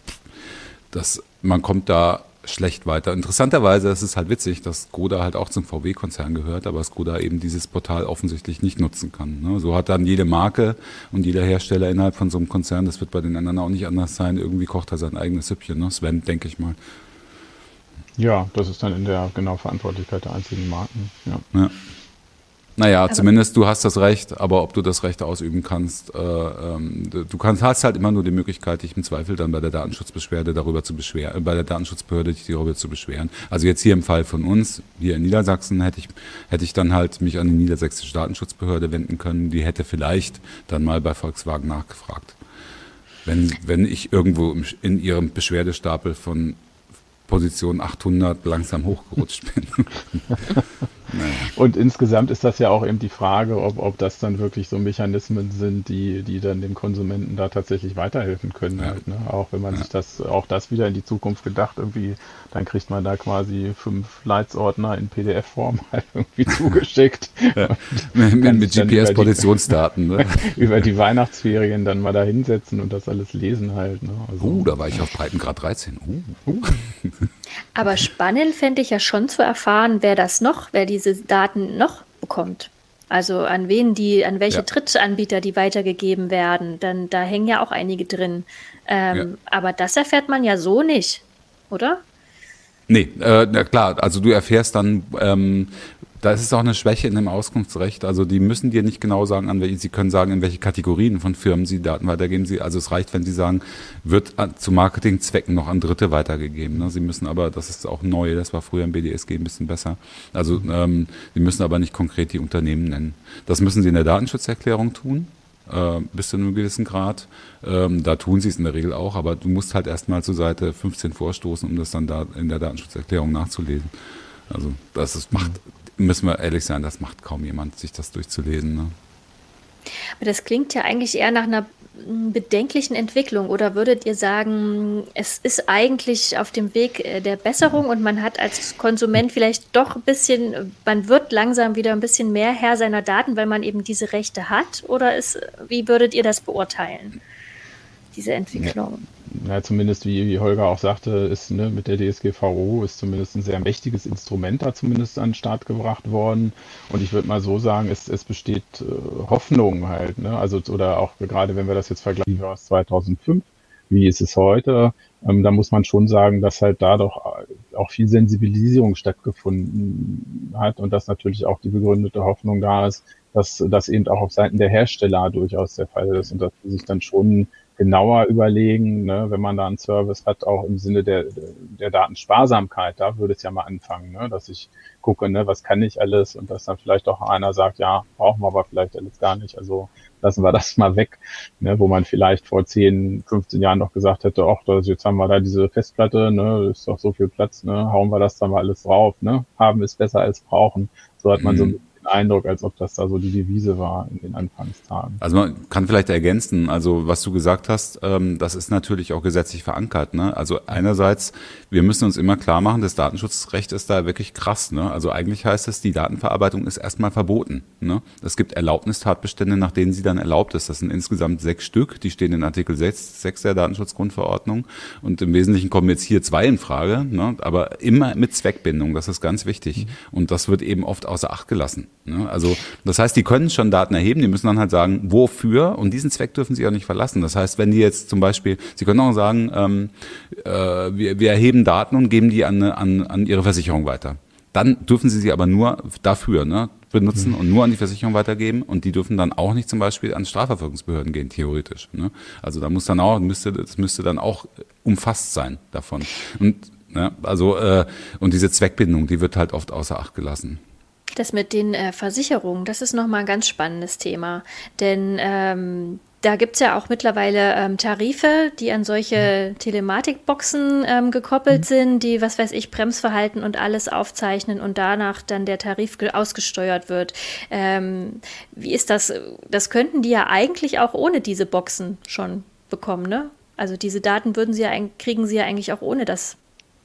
dass man kommt da schlecht weiter. Interessanterweise ist es halt witzig, dass Skoda halt auch zum VW-Konzern gehört, aber Skoda eben dieses Portal offensichtlich nicht nutzen kann. Ne? So hat dann jede Marke und jeder Hersteller innerhalb von so einem Konzern, das wird bei den anderen auch nicht anders sein, irgendwie kocht er sein eigenes Süppchen, ne? Sven, denke ich mal. Ja, das ist dann in der genau Verantwortlichkeit der einzelnen Marken. Ja. ja. Naja, aber zumindest du hast das Recht, aber ob du das Recht ausüben kannst, äh, ähm, du kannst, hast halt immer nur die Möglichkeit, dich im Zweifel dann bei der Datenschutzbeschwerde darüber zu beschweren, äh, bei der Datenschutzbehörde dich darüber zu beschweren. Also jetzt hier im Fall von uns, hier in Niedersachsen, hätte ich, hätte ich dann halt mich an die niedersächsische Datenschutzbehörde wenden können. Die hätte vielleicht dann mal bei Volkswagen nachgefragt. Wenn, wenn ich irgendwo in ihrem Beschwerdestapel von Position 800 langsam hochgerutscht bin. (laughs) naja. Und insgesamt ist das ja auch eben die Frage, ob, ob das dann wirklich so Mechanismen sind, die, die dann dem Konsumenten da tatsächlich weiterhelfen können. Ja. Halt, ne? Auch wenn man ja. sich das, auch das wieder in die Zukunft gedacht, irgendwie, dann kriegt man da quasi fünf Leitsordner in PDF-Form (laughs) halt irgendwie zugeschickt. Ja. (laughs) mit, mit GPS-Positionsdaten. Ne? (laughs) über die Weihnachtsferien dann mal da hinsetzen und das alles lesen halt. Ne? Also, uh, da war ich auf Breitengrad 13. Uh. uh. Aber spannend fände ich ja schon zu erfahren, wer das noch, wer diese Daten noch bekommt. Also an wen die, an welche ja. Drittanbieter die weitergegeben werden. Dann da hängen ja auch einige drin. Ähm, ja. Aber das erfährt man ja so nicht, oder? Nee, äh, na klar, also du erfährst dann, ähm, da ist es auch eine Schwäche in dem Auskunftsrecht. Also die müssen dir nicht genau sagen, an welche, sie können sagen, in welche Kategorien von Firmen sie Daten weitergeben. Sie, also es reicht, wenn sie sagen, wird zu Marketingzwecken noch an Dritte weitergegeben. Ne? Sie müssen aber, das ist auch neu, das war früher im BDSG ein bisschen besser. Also ähm, sie müssen aber nicht konkret die Unternehmen nennen. Das müssen sie in der Datenschutzerklärung tun. Äh, bis zu einem gewissen Grad. Ähm, da tun sie es in der Regel auch, aber du musst halt erstmal zur Seite 15 vorstoßen, um das dann da in der Datenschutzerklärung nachzulesen. Also das ist, macht müssen wir ehrlich sein, das macht kaum jemand, sich das durchzulesen. Ne? Aber das klingt ja eigentlich eher nach einer bedenklichen Entwicklung oder würdet ihr sagen, es ist eigentlich auf dem Weg äh, der Besserung und man hat als Konsument vielleicht doch ein bisschen, man wird langsam wieder ein bisschen mehr Herr seiner Daten, weil man eben diese Rechte hat? Oder ist, wie würdet ihr das beurteilen, diese Entwicklung? Ja ja, zumindest wie, wie Holger auch sagte, ist ne, mit der DSGVO ist zumindest ein sehr mächtiges Instrument da zumindest an den Start gebracht worden. Und ich würde mal so sagen, es, es besteht äh, Hoffnung halt. Ne? Also, oder auch gerade wenn wir das jetzt vergleichen aus 2005, wie ist es heute, ähm, da muss man schon sagen, dass halt da doch auch viel Sensibilisierung stattgefunden hat und dass natürlich auch die begründete Hoffnung da ist, dass das eben auch auf Seiten der Hersteller durchaus der Fall ist und dass sie sich dann schon genauer überlegen, ne, wenn man da einen Service hat, auch im Sinne der, der Datensparsamkeit, da würde es ja mal anfangen, ne, dass ich gucke, ne, was kann ich alles? Und dass dann vielleicht auch einer sagt, ja, brauchen wir aber vielleicht alles gar nicht, also lassen wir das (laughs) mal weg, ne, wo man vielleicht vor 10, 15 Jahren noch gesagt hätte, ach, jetzt haben wir da diese Festplatte, ne, ist doch so viel Platz, ne, hauen wir das dann mal alles drauf, ne, haben ist besser als brauchen, so hat man mhm. so Eindruck, als ob das da so die Devise war in den Anfangstagen. Also man kann vielleicht ergänzen, also was du gesagt hast, ähm, das ist natürlich auch gesetzlich verankert. Ne? Also einerseits, wir müssen uns immer klar machen, das Datenschutzrecht ist da wirklich krass. Ne? Also eigentlich heißt es, die Datenverarbeitung ist erstmal verboten. Ne? Es gibt Erlaubnistatbestände, nach denen sie dann erlaubt ist. Das sind insgesamt sechs Stück, die stehen in Artikel 6, 6 der Datenschutzgrundverordnung. Und im Wesentlichen kommen jetzt hier zwei in Frage, ne? aber immer mit Zweckbindung, das ist ganz wichtig. Mhm. Und das wird eben oft außer Acht gelassen. Ne? Also das heißt, die können schon Daten erheben, die müssen dann halt sagen, wofür und diesen Zweck dürfen sie auch nicht verlassen. Das heißt, wenn die jetzt zum Beispiel, sie können auch sagen, ähm, äh, wir, wir erheben Daten und geben die an, an, an ihre Versicherung weiter. Dann dürfen sie sie aber nur dafür ne, benutzen mhm. und nur an die Versicherung weitergeben und die dürfen dann auch nicht zum Beispiel an Strafverfolgungsbehörden gehen, theoretisch. Ne? Also da muss dann auch, müsste, das müsste dann auch umfasst sein davon. Und ja, also äh, und diese Zweckbindung, die wird halt oft außer Acht gelassen. Das mit den äh, Versicherungen, das ist nochmal ein ganz spannendes Thema. Denn ähm, da gibt es ja auch mittlerweile ähm, Tarife, die an solche Telematikboxen ähm, gekoppelt mhm. sind, die, was weiß ich, Bremsverhalten und alles aufzeichnen und danach dann der Tarif ausgesteuert wird. Ähm, wie ist das? Das könnten die ja eigentlich auch ohne diese Boxen schon bekommen, ne? Also diese Daten würden sie ja, kriegen sie ja eigentlich auch ohne das.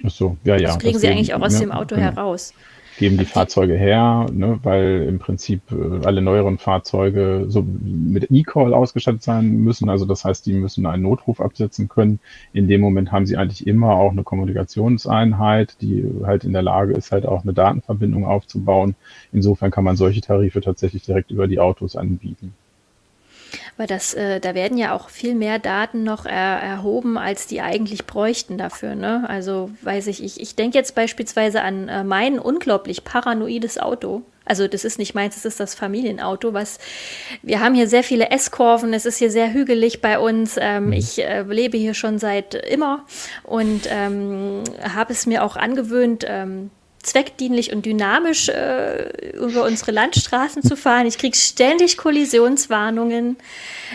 Ach so, ja, ja. Das kriegen sie eigentlich auch aus ja, dem Auto genau. heraus. Geben die Fahrzeuge her, ne, weil im Prinzip äh, alle neueren Fahrzeuge so mit E-Call ausgestattet sein müssen. Also das heißt, die müssen einen Notruf absetzen können. In dem Moment haben sie eigentlich immer auch eine Kommunikationseinheit, die halt in der Lage ist, halt auch eine Datenverbindung aufzubauen. Insofern kann man solche Tarife tatsächlich direkt über die Autos anbieten. Weil das, äh, da werden ja auch viel mehr Daten noch er, erhoben, als die eigentlich bräuchten dafür. Ne? Also weiß ich, ich, ich denke jetzt beispielsweise an äh, mein unglaublich paranoides Auto. Also das ist nicht meins, das ist das Familienauto. Was wir haben hier sehr viele S-Kurven, es ist hier sehr hügelig bei uns. Ähm, mhm. Ich äh, lebe hier schon seit immer und ähm, habe es mir auch angewöhnt. Ähm, zweckdienlich und dynamisch äh, über unsere Landstraßen zu fahren. Ich kriege ständig Kollisionswarnungen.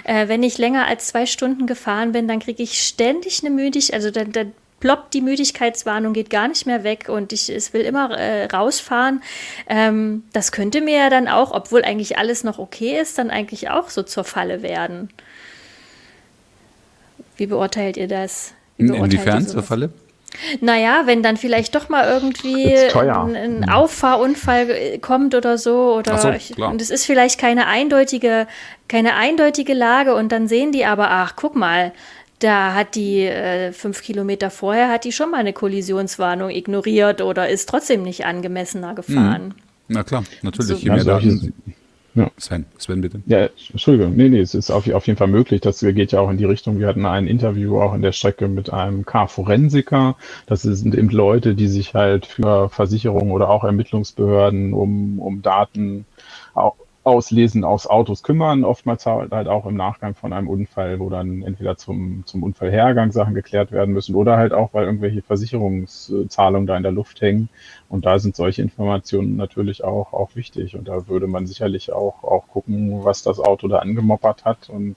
Äh, wenn ich länger als zwei Stunden gefahren bin, dann kriege ich ständig eine Müdigkeit, also dann, dann ploppt die Müdigkeitswarnung, geht gar nicht mehr weg und ich es will immer äh, rausfahren. Ähm, das könnte mir ja dann auch, obwohl eigentlich alles noch okay ist, dann eigentlich auch so zur Falle werden. Wie beurteilt ihr das? Beurteilt Inwiefern zur Falle? Naja, wenn dann vielleicht doch mal irgendwie ein, ein, mhm. Auffahrunfall kommt oder so, oder so, ich, und es ist vielleicht keine eindeutige, keine eindeutige Lage und dann sehen die aber, ach, guck mal, da hat die äh, fünf Kilometer vorher hat die schon mal eine Kollisionswarnung ignoriert oder ist trotzdem nicht angemessener gefahren. Mhm. Na klar, natürlich. So, Je mehr Daten, ja. Sven, Sven, bitte. Ja, Entschuldigung. Nee, nee, es ist auf, auf jeden Fall möglich. Das geht ja auch in die Richtung. Wir hatten ein Interview auch in der Strecke mit einem K-Forensiker. Das sind eben Leute, die sich halt für Versicherungen oder auch Ermittlungsbehörden um, um Daten auch, Auslesen aus Autos kümmern, oftmals halt auch im Nachgang von einem Unfall, wo dann entweder zum, zum Unfallhergang Sachen geklärt werden müssen oder halt auch, weil irgendwelche Versicherungszahlungen da in der Luft hängen. Und da sind solche Informationen natürlich auch, auch wichtig. Und da würde man sicherlich auch, auch gucken, was das Auto da angemoppert hat. Und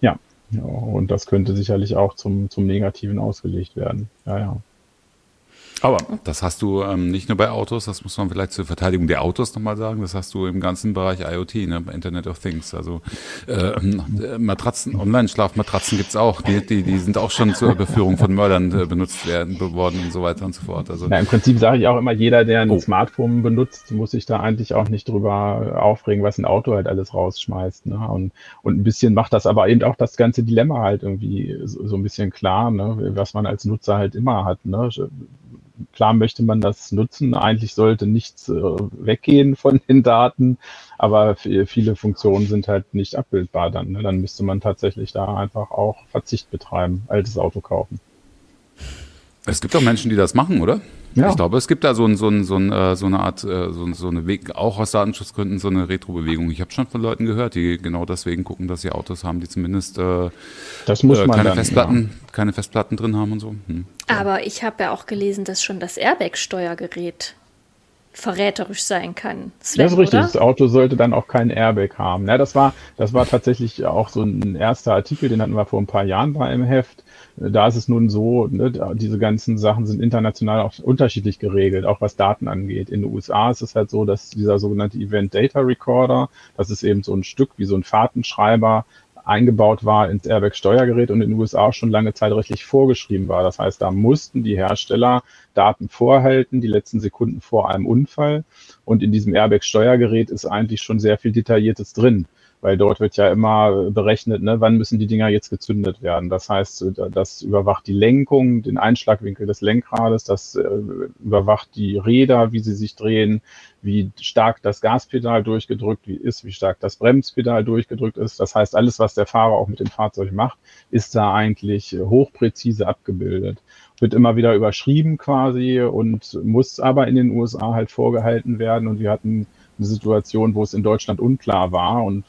ja, ja und das könnte sicherlich auch zum, zum Negativen ausgelegt werden. Ja, ja. Aber das hast du ähm, nicht nur bei Autos, das muss man vielleicht zur Verteidigung der Autos nochmal sagen, das hast du im ganzen Bereich IoT, ne, Internet of Things. Also äh, Matratzen, Online-Schlafmatratzen gibt's auch, die, die, die sind auch schon zur Beführung von Mördern äh, benutzt werden worden und so weiter und so fort. Also, ja, Im Prinzip sage ich auch immer, jeder, der ein oh. Smartphone benutzt, muss sich da eigentlich auch nicht drüber aufregen, was ein Auto halt alles rausschmeißt. Ne? Und, und ein bisschen macht das aber eben auch das ganze Dilemma halt irgendwie so, so ein bisschen klar, ne? was man als Nutzer halt immer hat. Ne? Klar möchte man das nutzen. Eigentlich sollte nichts äh, weggehen von (laughs) den Daten, aber viele Funktionen sind halt nicht abbildbar dann. Ne? Dann müsste man tatsächlich da einfach auch Verzicht betreiben, altes Auto kaufen. Es gibt auch Menschen, die das machen, oder? Ja. Ich glaube, es gibt da so, ein, so, ein, so, ein, äh, so eine Art, äh, so, so eine Weg, auch aus Datenschutzgründen, so eine Retro-Bewegung. Ich habe schon von Leuten gehört, die genau deswegen gucken, dass sie Autos haben, die zumindest äh, das muss man keine, dann, Festplatten, ja. keine Festplatten drin haben und so. Hm. Aber ich habe ja auch gelesen, dass schon das Airbag-Steuergerät verräterisch sein kann. Sven, das ist richtig. Oder? Das Auto sollte dann auch kein Airbag haben. Ja, das war, das war tatsächlich auch so ein erster Artikel, den hatten wir vor ein paar Jahren bei im Heft. Da ist es nun so, ne, diese ganzen Sachen sind international auch unterschiedlich geregelt, auch was Daten angeht. In den USA ist es halt so, dass dieser sogenannte Event Data Recorder, das ist eben so ein Stück wie so ein Fahrtenschreiber, eingebaut war ins Airbag-Steuergerät und in den USA schon lange Zeit rechtlich vorgeschrieben war. Das heißt, da mussten die Hersteller Daten vorhalten, die letzten Sekunden vor einem Unfall. Und in diesem Airbag-Steuergerät ist eigentlich schon sehr viel Detailliertes drin weil dort wird ja immer berechnet, ne, wann müssen die Dinger jetzt gezündet werden. Das heißt, das überwacht die Lenkung, den Einschlagwinkel des Lenkrades, das äh, überwacht die Räder, wie sie sich drehen, wie stark das Gaspedal durchgedrückt ist, wie stark das Bremspedal durchgedrückt ist. Das heißt, alles, was der Fahrer auch mit dem Fahrzeug macht, ist da eigentlich hochpräzise abgebildet. Wird immer wieder überschrieben quasi und muss aber in den USA halt vorgehalten werden. Und wir hatten eine Situation, wo es in Deutschland unklar war und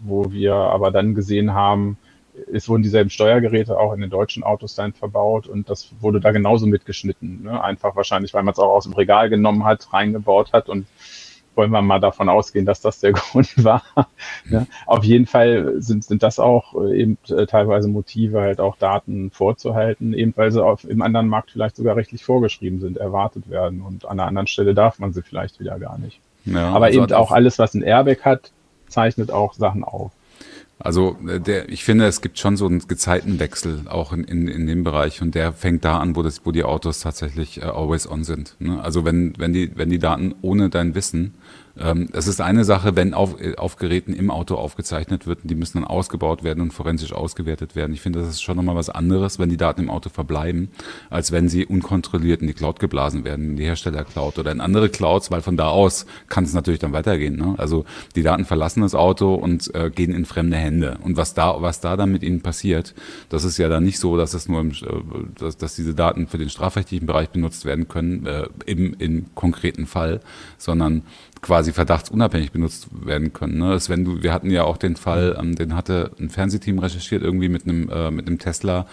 wo wir aber dann gesehen haben, es wurden dieselben Steuergeräte auch in den deutschen Autos dann verbaut und das wurde da genauso mitgeschnitten. Ne? Einfach wahrscheinlich, weil man es auch aus dem Regal genommen hat, reingebaut hat und wollen wir mal davon ausgehen, dass das der (laughs) Grund war. ja? Auf jeden Fall sind, sind das auch äh, eben äh, teilweise Motive, halt auch Daten vorzuhalten, eben weil sie auf, im anderen Markt vielleicht sogar rechtlich vorgeschrieben sind, erwartet werden und an einer anderen Stelle darf man sie vielleicht wieder gar nicht. Ja, Aber also eben auch alles, was ein Airbag hat, zeichnet auch Sachen auf. Also äh, der, ich finde, es gibt schon so einen Gezeitenwechsel auch in, in, in dem Bereich und der fängt da an, wo, das, wo die Autos tatsächlich äh, always on sind. Ne? Also wenn, wenn, die, wenn die Daten ohne dein Wissen es ist eine Sache, wenn auf, äh, auf Geräten im Auto aufgezeichnet wird, die müssen dann ausgebaut werden und forensisch ausgewertet werden. Ich finde, das ist schon nochmal was anderes, wenn die Daten im Auto verbleiben, als wenn sie unkontrolliert in die Cloud geblasen werden, in die Hersteller-Cloud oder in andere Clouds, weil von da aus kann es natürlich dann weitergehen. Ne? Also die Daten verlassen das Auto und äh, gehen in fremde Hände. Und was da, was da dann mit ihnen passiert, das ist ja dann nicht so, dass es nur, im, äh, dass, dass diese Daten für den strafrechtlichen Bereich benutzt werden können, äh, im, im konkreten Fall, sondern quasi verdachtsunabhängig benutzt werden können. Ne? Wenn du, wir hatten ja auch den Fall, ähm, den hatte ein Fernsehteam recherchiert irgendwie mit einem äh, mit einem Tesla,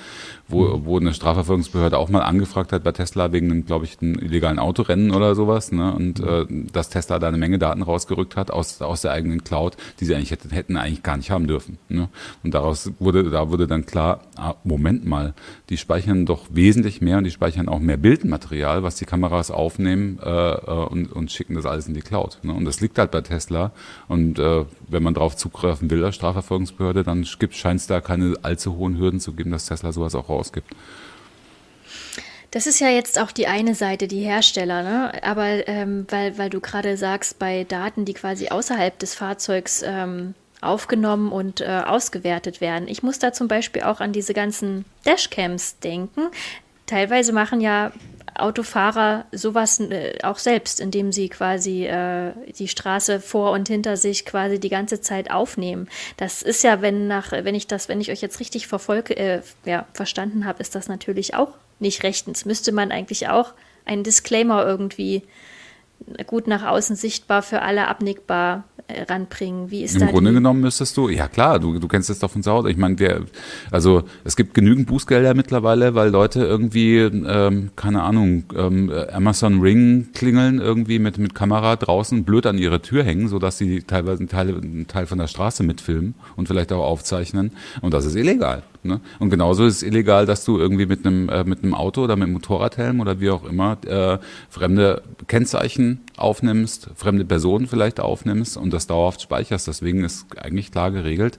wo, wo eine Strafverfolgungsbehörde auch mal angefragt hat bei Tesla wegen einem, glaube ich, einem illegalen Autorennen oder sowas. Ne? Und mhm. äh, dass Tesla da eine Menge Daten rausgerückt hat aus, aus der eigenen Cloud, die sie eigentlich hätten, hätten eigentlich gar nicht haben dürfen. Ne? Und daraus wurde, da wurde dann klar, ah, Moment mal, die speichern doch wesentlich mehr und die speichern auch mehr Bildmaterial, was die Kameras aufnehmen äh, äh und, und schicken das alles in die Cloud. Ne? Und das liegt halt bei Tesla. Und äh, wenn man darauf zugreifen will als Strafverfolgungsbehörde, dann scheint es da keine allzu hohen Hürden zu geben, dass Tesla sowas auch rausgibt. Das ist ja jetzt auch die eine Seite, die Hersteller, ne? Aber ähm, weil, weil du gerade sagst, bei Daten, die quasi außerhalb des Fahrzeugs ähm, aufgenommen und äh, ausgewertet werden. Ich muss da zum Beispiel auch an diese ganzen Dashcams denken. Teilweise machen ja Autofahrer sowas äh, auch selbst, indem sie quasi äh, die Straße vor und hinter sich quasi die ganze Zeit aufnehmen. Das ist ja, wenn nach, wenn ich das, wenn ich euch jetzt richtig verfolge, äh, ja, verstanden habe, ist das natürlich auch nicht rechtens. Müsste man eigentlich auch einen Disclaimer irgendwie gut nach außen sichtbar für alle abnickbar äh, ranbringen? Wie ist Im Grunde genommen müsstest du, ja klar, du, du kennst das doch von zu Hause. Ich meine, wir, also es gibt genügend Bußgelder mittlerweile, weil Leute irgendwie, ähm, keine Ahnung, ähm, Amazon Ring klingeln irgendwie mit, mit Kamera draußen blöd an ihre Tür hängen, sodass sie teilweise einen Teil, einen Teil von der Straße mitfilmen und vielleicht auch aufzeichnen. Und das ist illegal. Ne? Und genauso ist es illegal, dass du irgendwie mit einem, äh, mit einem Auto oder mit einem Motorradhelm oder wie auch immer äh, fremde Kennzeichen aufnimmst, fremde Personen vielleicht aufnimmst und das dauerhaft speicherst. Deswegen ist eigentlich klar geregelt,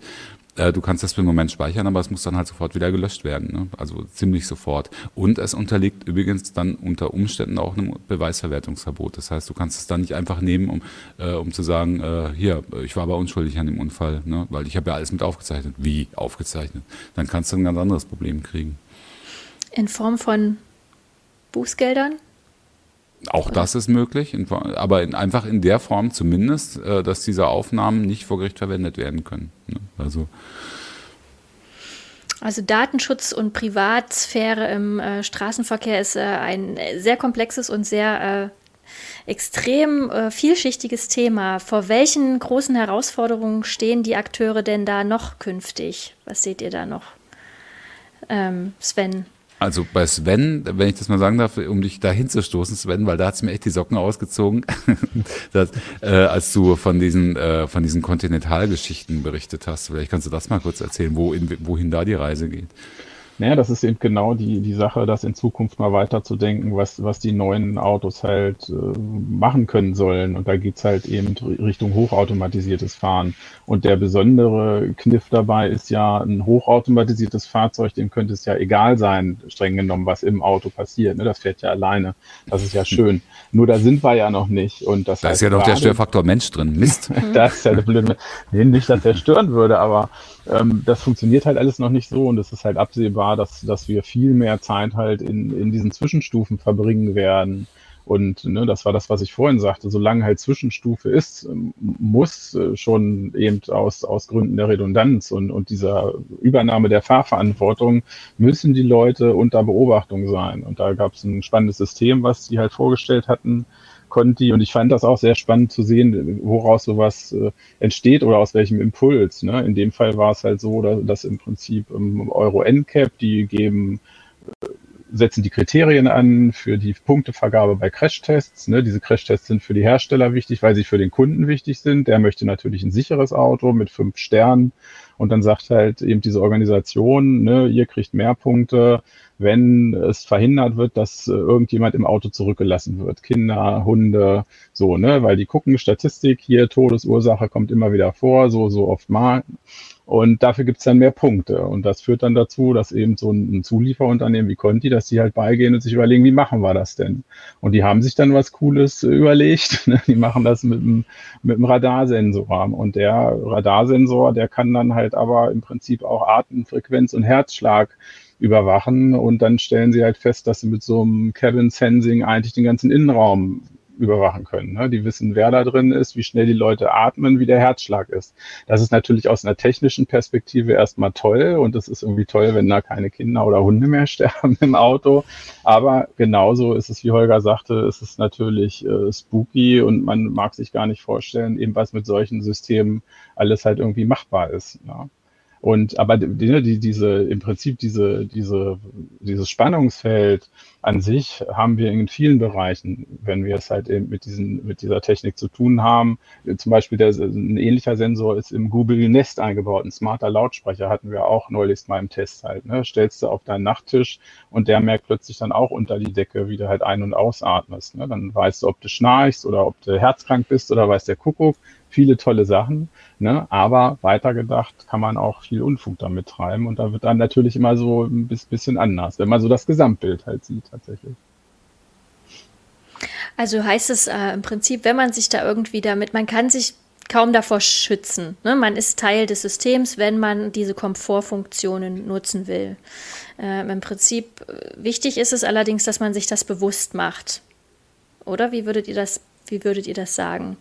äh, du kannst das für den Moment speichern, aber es muss dann halt sofort wieder gelöscht werden. Ne? Also ziemlich sofort. Und es unterliegt übrigens dann unter Umständen auch einem Beweisverwertungsverbot. Das heißt, du kannst es dann nicht einfach nehmen, um, äh, um zu sagen, äh, hier, ich war aber unschuldig an dem Unfall, ne? weil ich habe ja alles mit aufgezeichnet. Wie aufgezeichnet? Dann kannst du ein ganz anderes Problem kriegen. In Form von Bußgeldern? Auch das ist möglich, aber in, einfach in der Form zumindest, äh, dass diese Aufnahmen nicht vor Gericht verwendet werden können. Ne? Also, also Datenschutz und Privatsphäre im äh, Straßenverkehr ist äh, ein sehr komplexes und sehr äh, extrem äh, vielschichtiges Thema. Vor welchen großen Herausforderungen stehen die Akteure denn da noch künftig? Was seht ihr da noch, ähm, Sven? Also bei Sven, wenn ich das mal sagen darf, um dich da hinzustoßen, Sven, weil da hat's mir echt die Socken ausgezogen, (laughs) dass, äh, als du von diesen, äh, von diesen Kontinentalgeschichten berichtet hast. Vielleicht kannst du das mal kurz erzählen, wo in, wohin da die Reise geht. Naja, das ist eben genau die, die Sache, das in Zukunft mal weiterzudenken, was, was die neuen Autos halt äh, machen können sollen. Und da geht's halt eben Richtung hochautomatisiertes Fahren. Und der besondere Kniff dabei ist ja, ein hochautomatisiertes Fahrzeug, dem könnte es ja egal sein, streng genommen, was im Auto passiert. Ne? Das fährt ja alleine. Das ist ja schön. Nur da sind wir ja noch nicht. Und das da ist ja noch der Störfaktor Mensch drin. Mist. (laughs) das ist ja der blöde. Nee, nicht, dass der stören würde, aber ähm, das funktioniert halt alles noch nicht so und es ist halt absehbar, dass, dass wir viel mehr Zeit halt in, in diesen Zwischenstufen verbringen werden. Und ne, das war das, was ich vorhin sagte, solange halt Zwischenstufe ist, ähm, muss äh, schon eben aus, aus Gründen der Redundanz und, und dieser Übernahme der Fahrverantwortung müssen die Leute unter Beobachtung sein. Und da gab es ein spannendes System, was sie halt vorgestellt hatten, Conti. Und ich fand das auch sehr spannend zu sehen, woraus sowas äh, entsteht oder aus welchem Impuls. Ne? In dem Fall war es halt so, dass, dass im Prinzip ähm, Euro NCAP, die geben, äh, setzen die Kriterien an für die Punktevergabe bei Crashtests. Ne? Diese Crashtests sind für die Hersteller wichtig, weil sie für den Kunden wichtig sind. Der möchte natürlich ein sicheres Auto mit fünf Sternen Und dann sagt halt eben diese Organisation, ne, ihr kriegt mehr Punkte, wenn es verhindert wird, dass äh, irgendjemand im Auto zurückgelassen wird. Kinder, Hunde, so, ne, weil die gucken Statistik hier, Todesursache kommt immer wieder vor, so, so oft mal. Und dafür gibt's dann mehr Punkte. Und das führt dann dazu, dass eben so ein Zulieferunternehmen wie Conti, dass die halt beigehen und sich überlegen, wie machen wir das denn? Und die haben sich dann was Cooles überlegt. (laughs) Ne? Die machen das mit einem, mit einem Radarsensor. Und der Radarsensor, der kann dann halt aber im Prinzip auch Atemfrequenz und Herzschlag überwachen. Und dann stellen sie halt fest, dass sie mit so einem Cabin Sensing eigentlich den ganzen Innenraum überwachen können. Ne? Die wissen, wer da drin ist, wie schnell die Leute atmen, wie der Herzschlag ist. Das ist natürlich aus einer technischen Perspektive erstmal toll und es ist irgendwie toll, wenn da keine Kinder oder Hunde mehr (laughs) sterben im Auto. Aber genauso ist es, wie Holger sagte, ist es natürlich äh, spooky und man mag sich gar nicht vorstellen, eben was mit solchen Systemen alles halt irgendwie machbar ist. Ja? Und aber die, die, diese im Prinzip diese, diese, dieses Spannungsfeld an sich haben wir in vielen Bereichen, wenn wir es halt eben mit, diesen, mit dieser Technik zu tun haben. Zum Beispiel der, ein ähnlicher Sensor ist im Google Nest eingebaut. Ein smarter Lautsprecher hatten wir auch neulich mal im Test halt. Ne? Stellst du auf deinen Nachttisch und der merkt plötzlich dann auch unter die Decke, wie du halt ein- und ausatmest. Ne? Dann weißt du, ob du schnarchst oder ob du herzkrank bist oder weiß der Kuckuck. Viele tolle Sachen. Ne? Aber weitergedacht kann man auch viel Unfug damit treiben und da wird dann natürlich immer so ein bisschen anders, wenn man so das Gesamtbild halt sieht tatsächlich. Also heißt es äh, im Prinzip, wenn man sich da irgendwie damit, man kann sich kaum davor schützen. Ne? Man ist Teil des Systems, wenn man diese Komfortfunktionen nutzen will. Ähm, Im Prinzip äh, wichtig ist es allerdings, dass man sich das bewusst macht. Oder wie würdet ihr das, wie würdet ihr das sagen?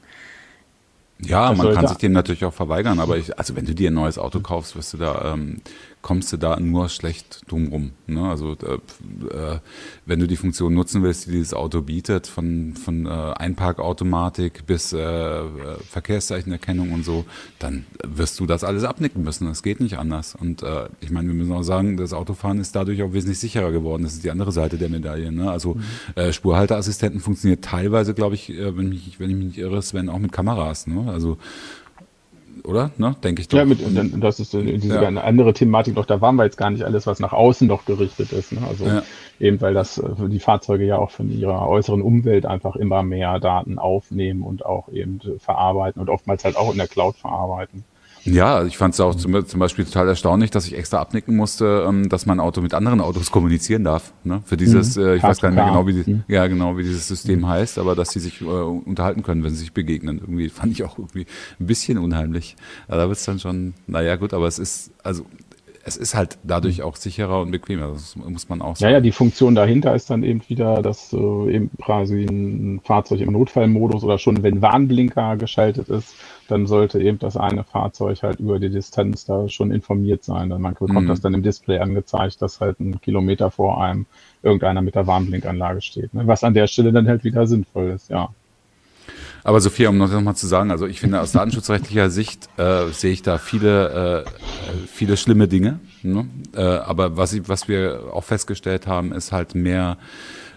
Ja, man kann sich dem natürlich auch verweigern, aber ich, also wenn du dir ein neues Auto kaufst, wirst du da ähm, kommst du da nur schlecht drum rum. Ne? Also äh, wenn du die Funktion nutzen willst, die dieses Auto bietet, von, von äh, Einparkautomatik bis äh, Verkehrszeichenerkennung und so, dann wirst du das alles abnicken müssen. Das geht nicht anders. Und äh, ich meine, wir müssen auch sagen, das Autofahren ist dadurch auch wesentlich sicherer geworden. Das ist die andere Seite der Medaille. Ne? Also mhm. äh, Spurhalteassistenten funktioniert teilweise, glaube ich, äh, wenn, mich, wenn ich mich nicht irre, Sven, auch mit Kameras. Ne? Also oder? Ne? Denke ich doch. Ja, mit, und das ist äh, diese ja. andere Thematik noch, da waren wir jetzt gar nicht alles, was nach außen doch gerichtet ist. Ne? Also ja. eben, weil das äh, die Fahrzeuge ja auch von ihrer äußeren Umwelt einfach immer mehr Daten aufnehmen und auch eben verarbeiten und oftmals halt auch in der Cloud verarbeiten. Ja, ich fand es auch zum, zum, Beispiel total erstaunlich, dass ich extra abnicken musste, ähm, dass mein Auto mit anderen Autos kommunizieren darf. Ne? Für dieses, mhm. äh, ich weiß gar nicht mehr genau, wie die, mhm. ja genau, wie dieses System mhm. heißt, aber dass sie sich äh, unterhalten können, wenn sie sich begegnen. Irgendwie fand ich auch irgendwie ein bisschen unheimlich. Aber da wird es dann schon, naja gut, aber es ist, also es ist halt dadurch auch sicherer und bequemer, das muss man auch sagen. Ja, ja, die Funktion dahinter ist dann eben wieder, dass äh, eben quasi ein Fahrzeug im Notfallmodus oder schon wenn Warnblinker geschaltet ist, dann sollte eben das eine Fahrzeug halt über die Distanz da schon informiert sein. man bekommt mhm. das dann im Display angezeigt, dass halt ein Kilometer vor einem irgendeiner mit der Warnblinkanlage steht. Ne? Was an der Stelle dann halt wieder sinnvoll ist, ja. Aber Sophia, um noch mal zu sagen, also ich finde aus datenschutzrechtlicher (laughs) Sicht äh, sehe ich da viele, äh, viele schlimme Dinge. Ne? Äh, aber was, ich, was wir auch festgestellt haben, ist halt mehr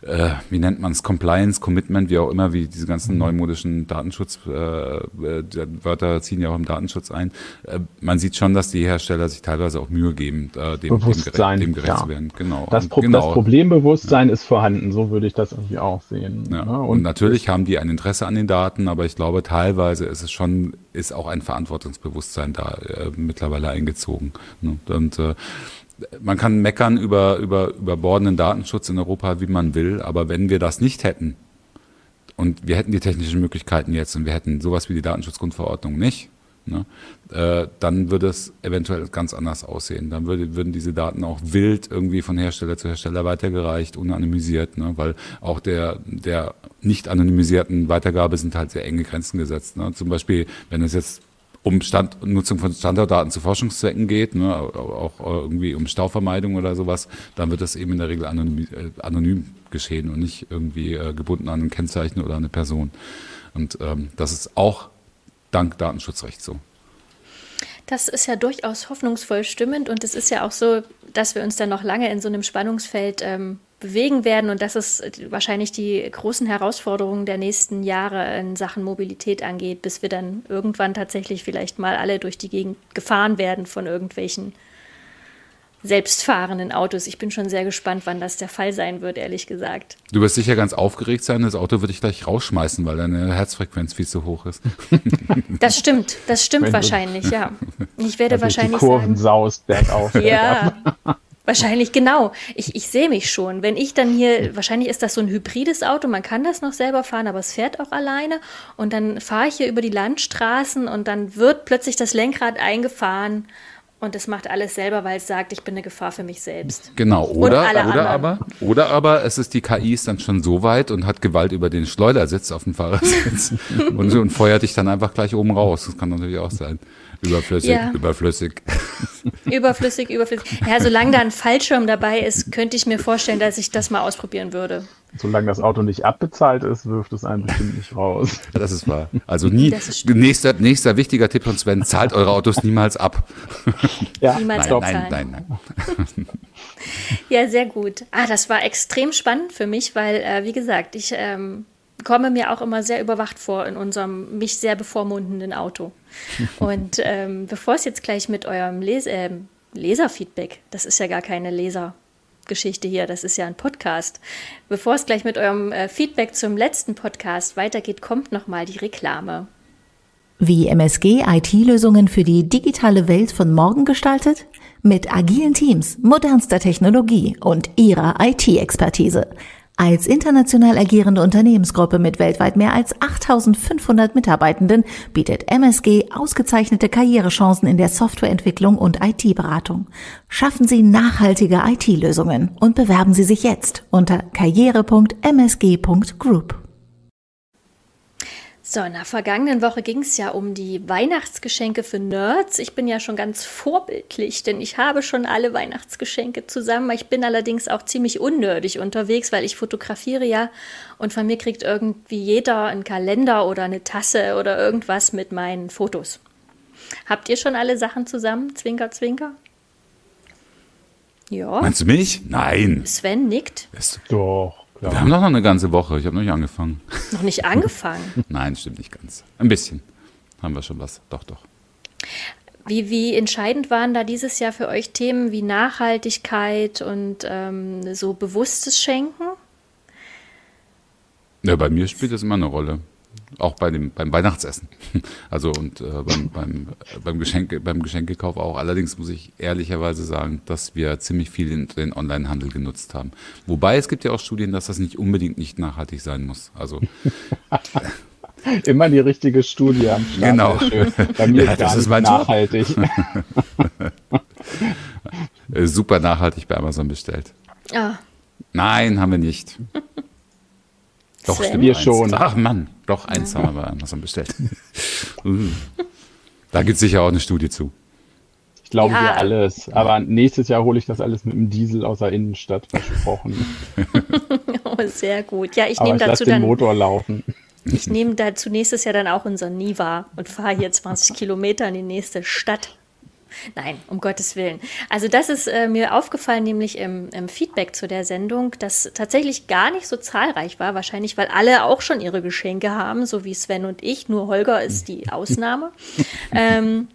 äh, wie nennt man es, Compliance, Commitment, wie auch immer, wie diese ganzen mhm. neumodischen Datenschutz, äh, äh, ziehen ja auch im Datenschutz ein. Äh, man sieht schon, dass die Hersteller sich teilweise auch Mühe geben, dem, dem gerecht, dem gerecht ja. zu werden. Genau. Das, Pro genau. das Problembewusstsein ja. ist vorhanden, so würde ich das irgendwie auch sehen. Ja. Ne? Und, Und natürlich haben die ein Interesse an den Daten, aber ich glaube, teilweise ist es schon, ist auch ein Verantwortungsbewusstsein da äh, mittlerweile eingezogen. Ne? Und äh, man kann meckern über, über überbordenden Datenschutz in Europa, wie man will, aber wenn wir das nicht hätten und wir hätten die technischen Möglichkeiten jetzt und wir hätten sowas wie die Datenschutzgrundverordnung nicht, ne, äh, dann würde es eventuell ganz anders aussehen. Dann würde, würden diese Daten auch wild irgendwie von Hersteller zu Hersteller weitergereicht, unanonymisiert, ne, weil auch der, der nicht anonymisierten Weitergabe sind halt sehr enge Grenzen gesetzt. Ne. Zum Beispiel, wenn es jetzt um Stand, Nutzung von Standortdaten zu Forschungszwecken geht, ne, auch irgendwie um Stauvermeidung oder sowas, dann wird das eben in der Regel anonym, äh, anonym geschehen und nicht irgendwie äh, gebunden an ein Kennzeichen oder eine Person. Und ähm, das ist auch dank Datenschutzrecht so. Das ist ja durchaus hoffnungsvoll stimmend und es ist ja auch so, dass wir uns dann noch lange in so einem Spannungsfeld ähm, bewegen werden. Und das ist wahrscheinlich die großen Herausforderungen der nächsten Jahre in Sachen Mobilität angeht, bis wir dann irgendwann tatsächlich vielleicht mal alle durch die Gegend gefahren werden von irgendwelchen selbstfahrenden Autos. Ich bin schon sehr gespannt, wann das der Fall sein wird, ehrlich gesagt. Du wirst sicher ganz aufgeregt sein, das Auto würde ich gleich rausschmeißen, weil deine Herzfrequenz viel zu hoch ist. (laughs) Das stimmt, das stimmt Wenn wahrscheinlich, ja. Ich werde (laughs) wahrscheinlich. Die Kurven sagen, saust bergauf. Ja. (laughs) Wahrscheinlich, genau. Ich, ich sehe mich schon. Wenn ich dann hier, wahrscheinlich ist das so ein hybrides Auto, man kann das noch selber fahren, aber es fährt auch alleine. Und dann fahre ich hier über die Landstraßen und dann wird plötzlich das Lenkrad eingefahren und es macht alles selber, weil es sagt, ich bin eine Gefahr für mich selbst. Genau, oder, oder aber, oder aber es ist die KI ist dann schon so weit und hat Gewalt über den Schleudersitz auf dem Fahrersitz (laughs) und, und feuert dich dann einfach gleich oben raus. Das kann natürlich auch sein. Überflüssig, ja. überflüssig. (laughs) Überflüssig, überflüssig. Ja, solange da ein Fallschirm dabei ist, könnte ich mir vorstellen, dass ich das mal ausprobieren würde. Solange das Auto nicht abbezahlt ist, wirft es einen bestimmt nicht raus. Das ist wahr. Also nie, nächster, nächster wichtiger Tipp von Sven, zahlt eure Autos niemals ab. (laughs) Ja, niemals nein, nein, nein, nein, (laughs) Ja, sehr gut. Ah, das war extrem spannend für mich, weil, äh, wie gesagt, ich ähm, komme mir auch immer sehr überwacht vor in unserem mich sehr bevormundenden Auto. (laughs) Und ähm, bevor es jetzt gleich mit eurem Les äh, Leserfeedback, das ist ja gar keine Lesergeschichte hier, das ist ja ein Podcast. Bevor es gleich mit eurem äh, Feedback zum letzten Podcast weitergeht, kommt nochmal die Reklame. Wie MSG IT-Lösungen für die digitale Welt von morgen gestaltet? Mit agilen Teams, modernster Technologie und ihrer IT-Expertise. Als international agierende Unternehmensgruppe mit weltweit mehr als 8500 Mitarbeitenden bietet MSG ausgezeichnete Karrierechancen in der Softwareentwicklung und IT-Beratung. Schaffen Sie nachhaltige IT-Lösungen und bewerben Sie sich jetzt unter karriere.msg.group. So, in der vergangenen Woche ging es ja um die Weihnachtsgeschenke für Nerds. Ich bin ja schon ganz vorbildlich, denn ich habe schon alle Weihnachtsgeschenke zusammen. Ich bin allerdings auch ziemlich unnördig unterwegs, weil ich fotografiere ja und von mir kriegt irgendwie jeder einen Kalender oder eine Tasse oder irgendwas mit meinen Fotos. Habt ihr schon alle Sachen zusammen? Zwinker, zwinker. Ja. Meinst du mich? Nein. Sven nickt. Doch. Ja. Wir haben doch noch eine ganze Woche. Ich habe noch nicht angefangen. Noch nicht angefangen? (laughs) Nein, stimmt nicht ganz. Ein bisschen haben wir schon was. Doch, doch. Wie, wie entscheidend waren da dieses Jahr für euch Themen wie Nachhaltigkeit und ähm, so bewusstes Schenken? Ja, bei mir spielt das immer eine Rolle auch bei dem, beim Weihnachtsessen. (laughs) Also und äh, beim, beim, beim, Geschenke, beim Geschenkekauf auch. Allerdings muss ich ehrlicherweise sagen, dass wir ziemlich viel in den Onlinehandel genutzt haben. Wobei es gibt ja auch Studien, dass das nicht unbedingt nicht nachhaltig sein muss. Also (laughs) Immer die richtige Studie am Start. Genau. Bei mir (laughs) ja, das ist mein nachhaltig. Super nachhaltig bei Amazon bestellt. Ah. Nein, haben wir nicht. Doch, stimmt. Wir schon. Ach Mann, doch, eins ja. haben wir bei Amazon bestellt. (laughs) da gibt es sicher auch eine Studie zu. Ich glaube ja. dir alles. Aber nächstes Jahr hole ich das alles mit dem Diesel aus der Innenstadt versprochen. (laughs) oh, sehr gut. Ja, ich nehme dazu den dann. Motor laufen. Ich nehme dazu nächstes Jahr dann auch unser Niva und fahre hier 20 Kilometer in die nächste Stadt. Nein, um Gottes Willen. Also das ist äh, mir aufgefallen, nämlich im, im, Feedback zu der Sendung, das tatsächlich gar nicht so zahlreich war, wahrscheinlich weil alle auch schon ihre Geschenke haben, so wie Sven und ich, nur Holger ist die (laughs) Ausnahme. ähm,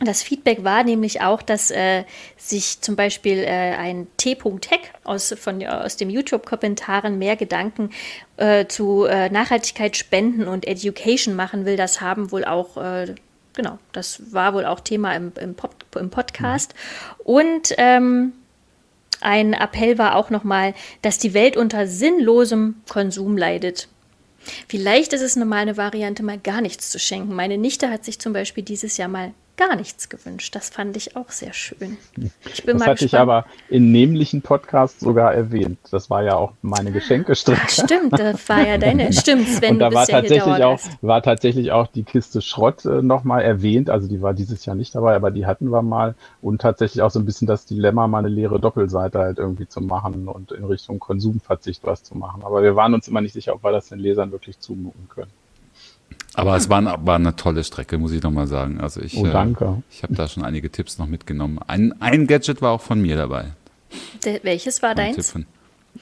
das Feedback war nämlich auch, dass äh, sich zum Beispiel äh, ein T.Tech aus, aus dem YouTube-Kommentaren mehr Gedanken äh, zu äh, Nachhaltigkeit, Spenden und Education machen will. Das haben wohl auch äh, genau, das war wohl auch Thema im, im, Pop, im Podcast. Und ähm, ein Appell war auch nochmal, dass die Welt unter sinnlosem Konsum leidet. Vielleicht ist es eine, mal eine Variante, mal gar nichts zu schenken. Meine Nichte hat sich zum Beispiel dieses Jahr mal gar nichts gewünscht. Das fand ich auch sehr schön. Ich bin das mal hatte gespannt. ich aber in nämlichen Podcasts sogar erwähnt. Das war ja auch meine Geschenkestrecke. Ach, stimmt, das war ja deine. (laughs) Stimmt, Sven, Und da war, ja tatsächlich auch, war tatsächlich auch die Kiste Schrott äh, nochmal erwähnt. Also die war dieses Jahr nicht dabei, aber die hatten wir mal. Und tatsächlich auch so ein bisschen das Dilemma, mal eine leere Doppelseite halt irgendwie zu machen und in Richtung Konsumverzicht was zu machen. Aber wir waren uns immer nicht sicher, ob wir das den Lesern wirklich zumuten können. Aber es war, war eine tolle Strecke, muss ich nochmal sagen. Also ich, oh, danke. Äh, ich habe da schon einige Tipps noch mitgenommen. Ein, ein Gadget war auch von mir dabei. Der, welches war deins?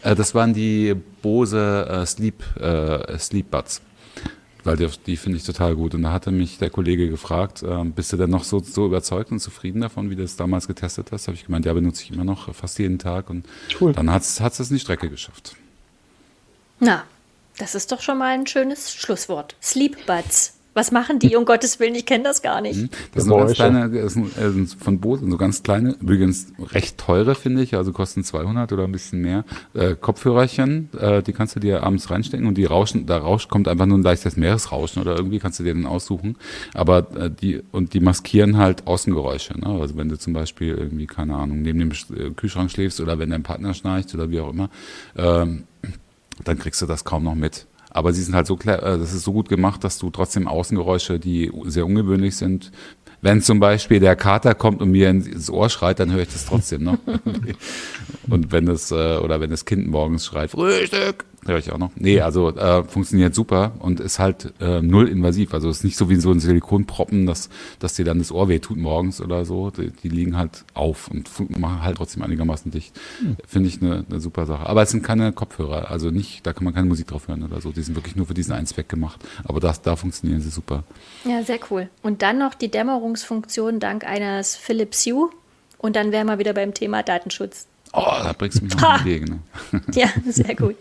Äh, das waren die Bose äh, Sleep, äh, Sleep Buds. Weil die, die finde ich total gut. Und da hatte mich der Kollege gefragt, äh, bist du denn noch so, so überzeugt und zufrieden davon, wie du es damals getestet hast? Habe ich gemeint, ja, benutze ich immer noch fast jeden Tag. Und cool. dann hat es es in die Strecke geschafft. Na, das ist doch schon mal ein schönes Schlusswort. Sleep Buds. Was machen die, um Gottes Willen? Ich kenne das gar nicht. Mhm. Das sind ganz kleine, das sind, äh, von Bose, so ganz kleine, übrigens recht teure, finde ich, also kosten 200 oder ein bisschen mehr, äh, Kopfhörerchen, äh, die kannst du dir abends reinstecken und die rauschen, da rauscht, kommt einfach nur ein leichtes Meeresrauschen oder irgendwie kannst du dir dann aussuchen. Aber äh, die, und die maskieren halt Außengeräusche, ne? Also wenn du zum Beispiel irgendwie, keine Ahnung, neben dem äh, Kühlschrank schläfst oder wenn dein Partner schnarcht oder wie auch immer, ähm, dann kriegst du das kaum noch mit. Aber sie sind halt so klar, äh, das ist so gut gemacht, dass du trotzdem Außengeräusche, die sehr ungewöhnlich sind, wenn zum Beispiel der Kater kommt und mir ins Ohr schreit, dann höre ich das trotzdem noch. (laughs) und wenn das, äh, oder wenn das Kind morgens schreit, Frühstück, höre ich auch noch. Nee, also äh, funktioniert super und ist halt äh, null invasiv. Also ist nicht so wie so ein Silikonproppen, dass, dass dir dann das Ohr weh tut morgens oder so. Die, die liegen halt auf und machen halt trotzdem einigermaßen dicht. Mhm. Finde ich eine, eine super Sache. Aber es sind keine Kopfhörer, also nicht, da kann man keine Musik drauf hören oder so. Die sind wirklich nur für diesen einen Zweck gemacht. Aber das, da funktionieren sie super. Ja, sehr cool. Und dann noch die Dämmerungsfunktion dank eines Philips Hue. Und dann wären wir wieder beim Thema Datenschutz. Oh, da bringst du mich noch entgegen. Ne? (laughs) Ja, sehr gut.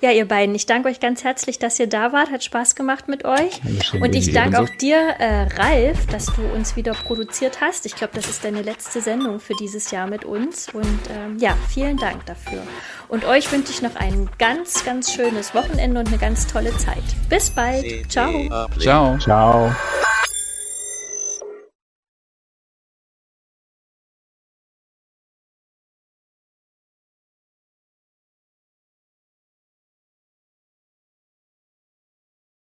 Ja, ihr beiden, ich danke euch ganz herzlich, dass ihr da wart. Hat Spaß gemacht mit euch. Und ich danke auch dir, äh, Ralf, dass du uns wieder produziert hast. Ich glaube, das ist deine letzte Sendung für dieses Jahr mit uns. Und ähm, ja, vielen Dank dafür. Und euch wünsche ich noch ein ganz, ganz schönes Wochenende und eine ganz tolle Zeit. Bis bald. Ciao. Ciao. Ciao.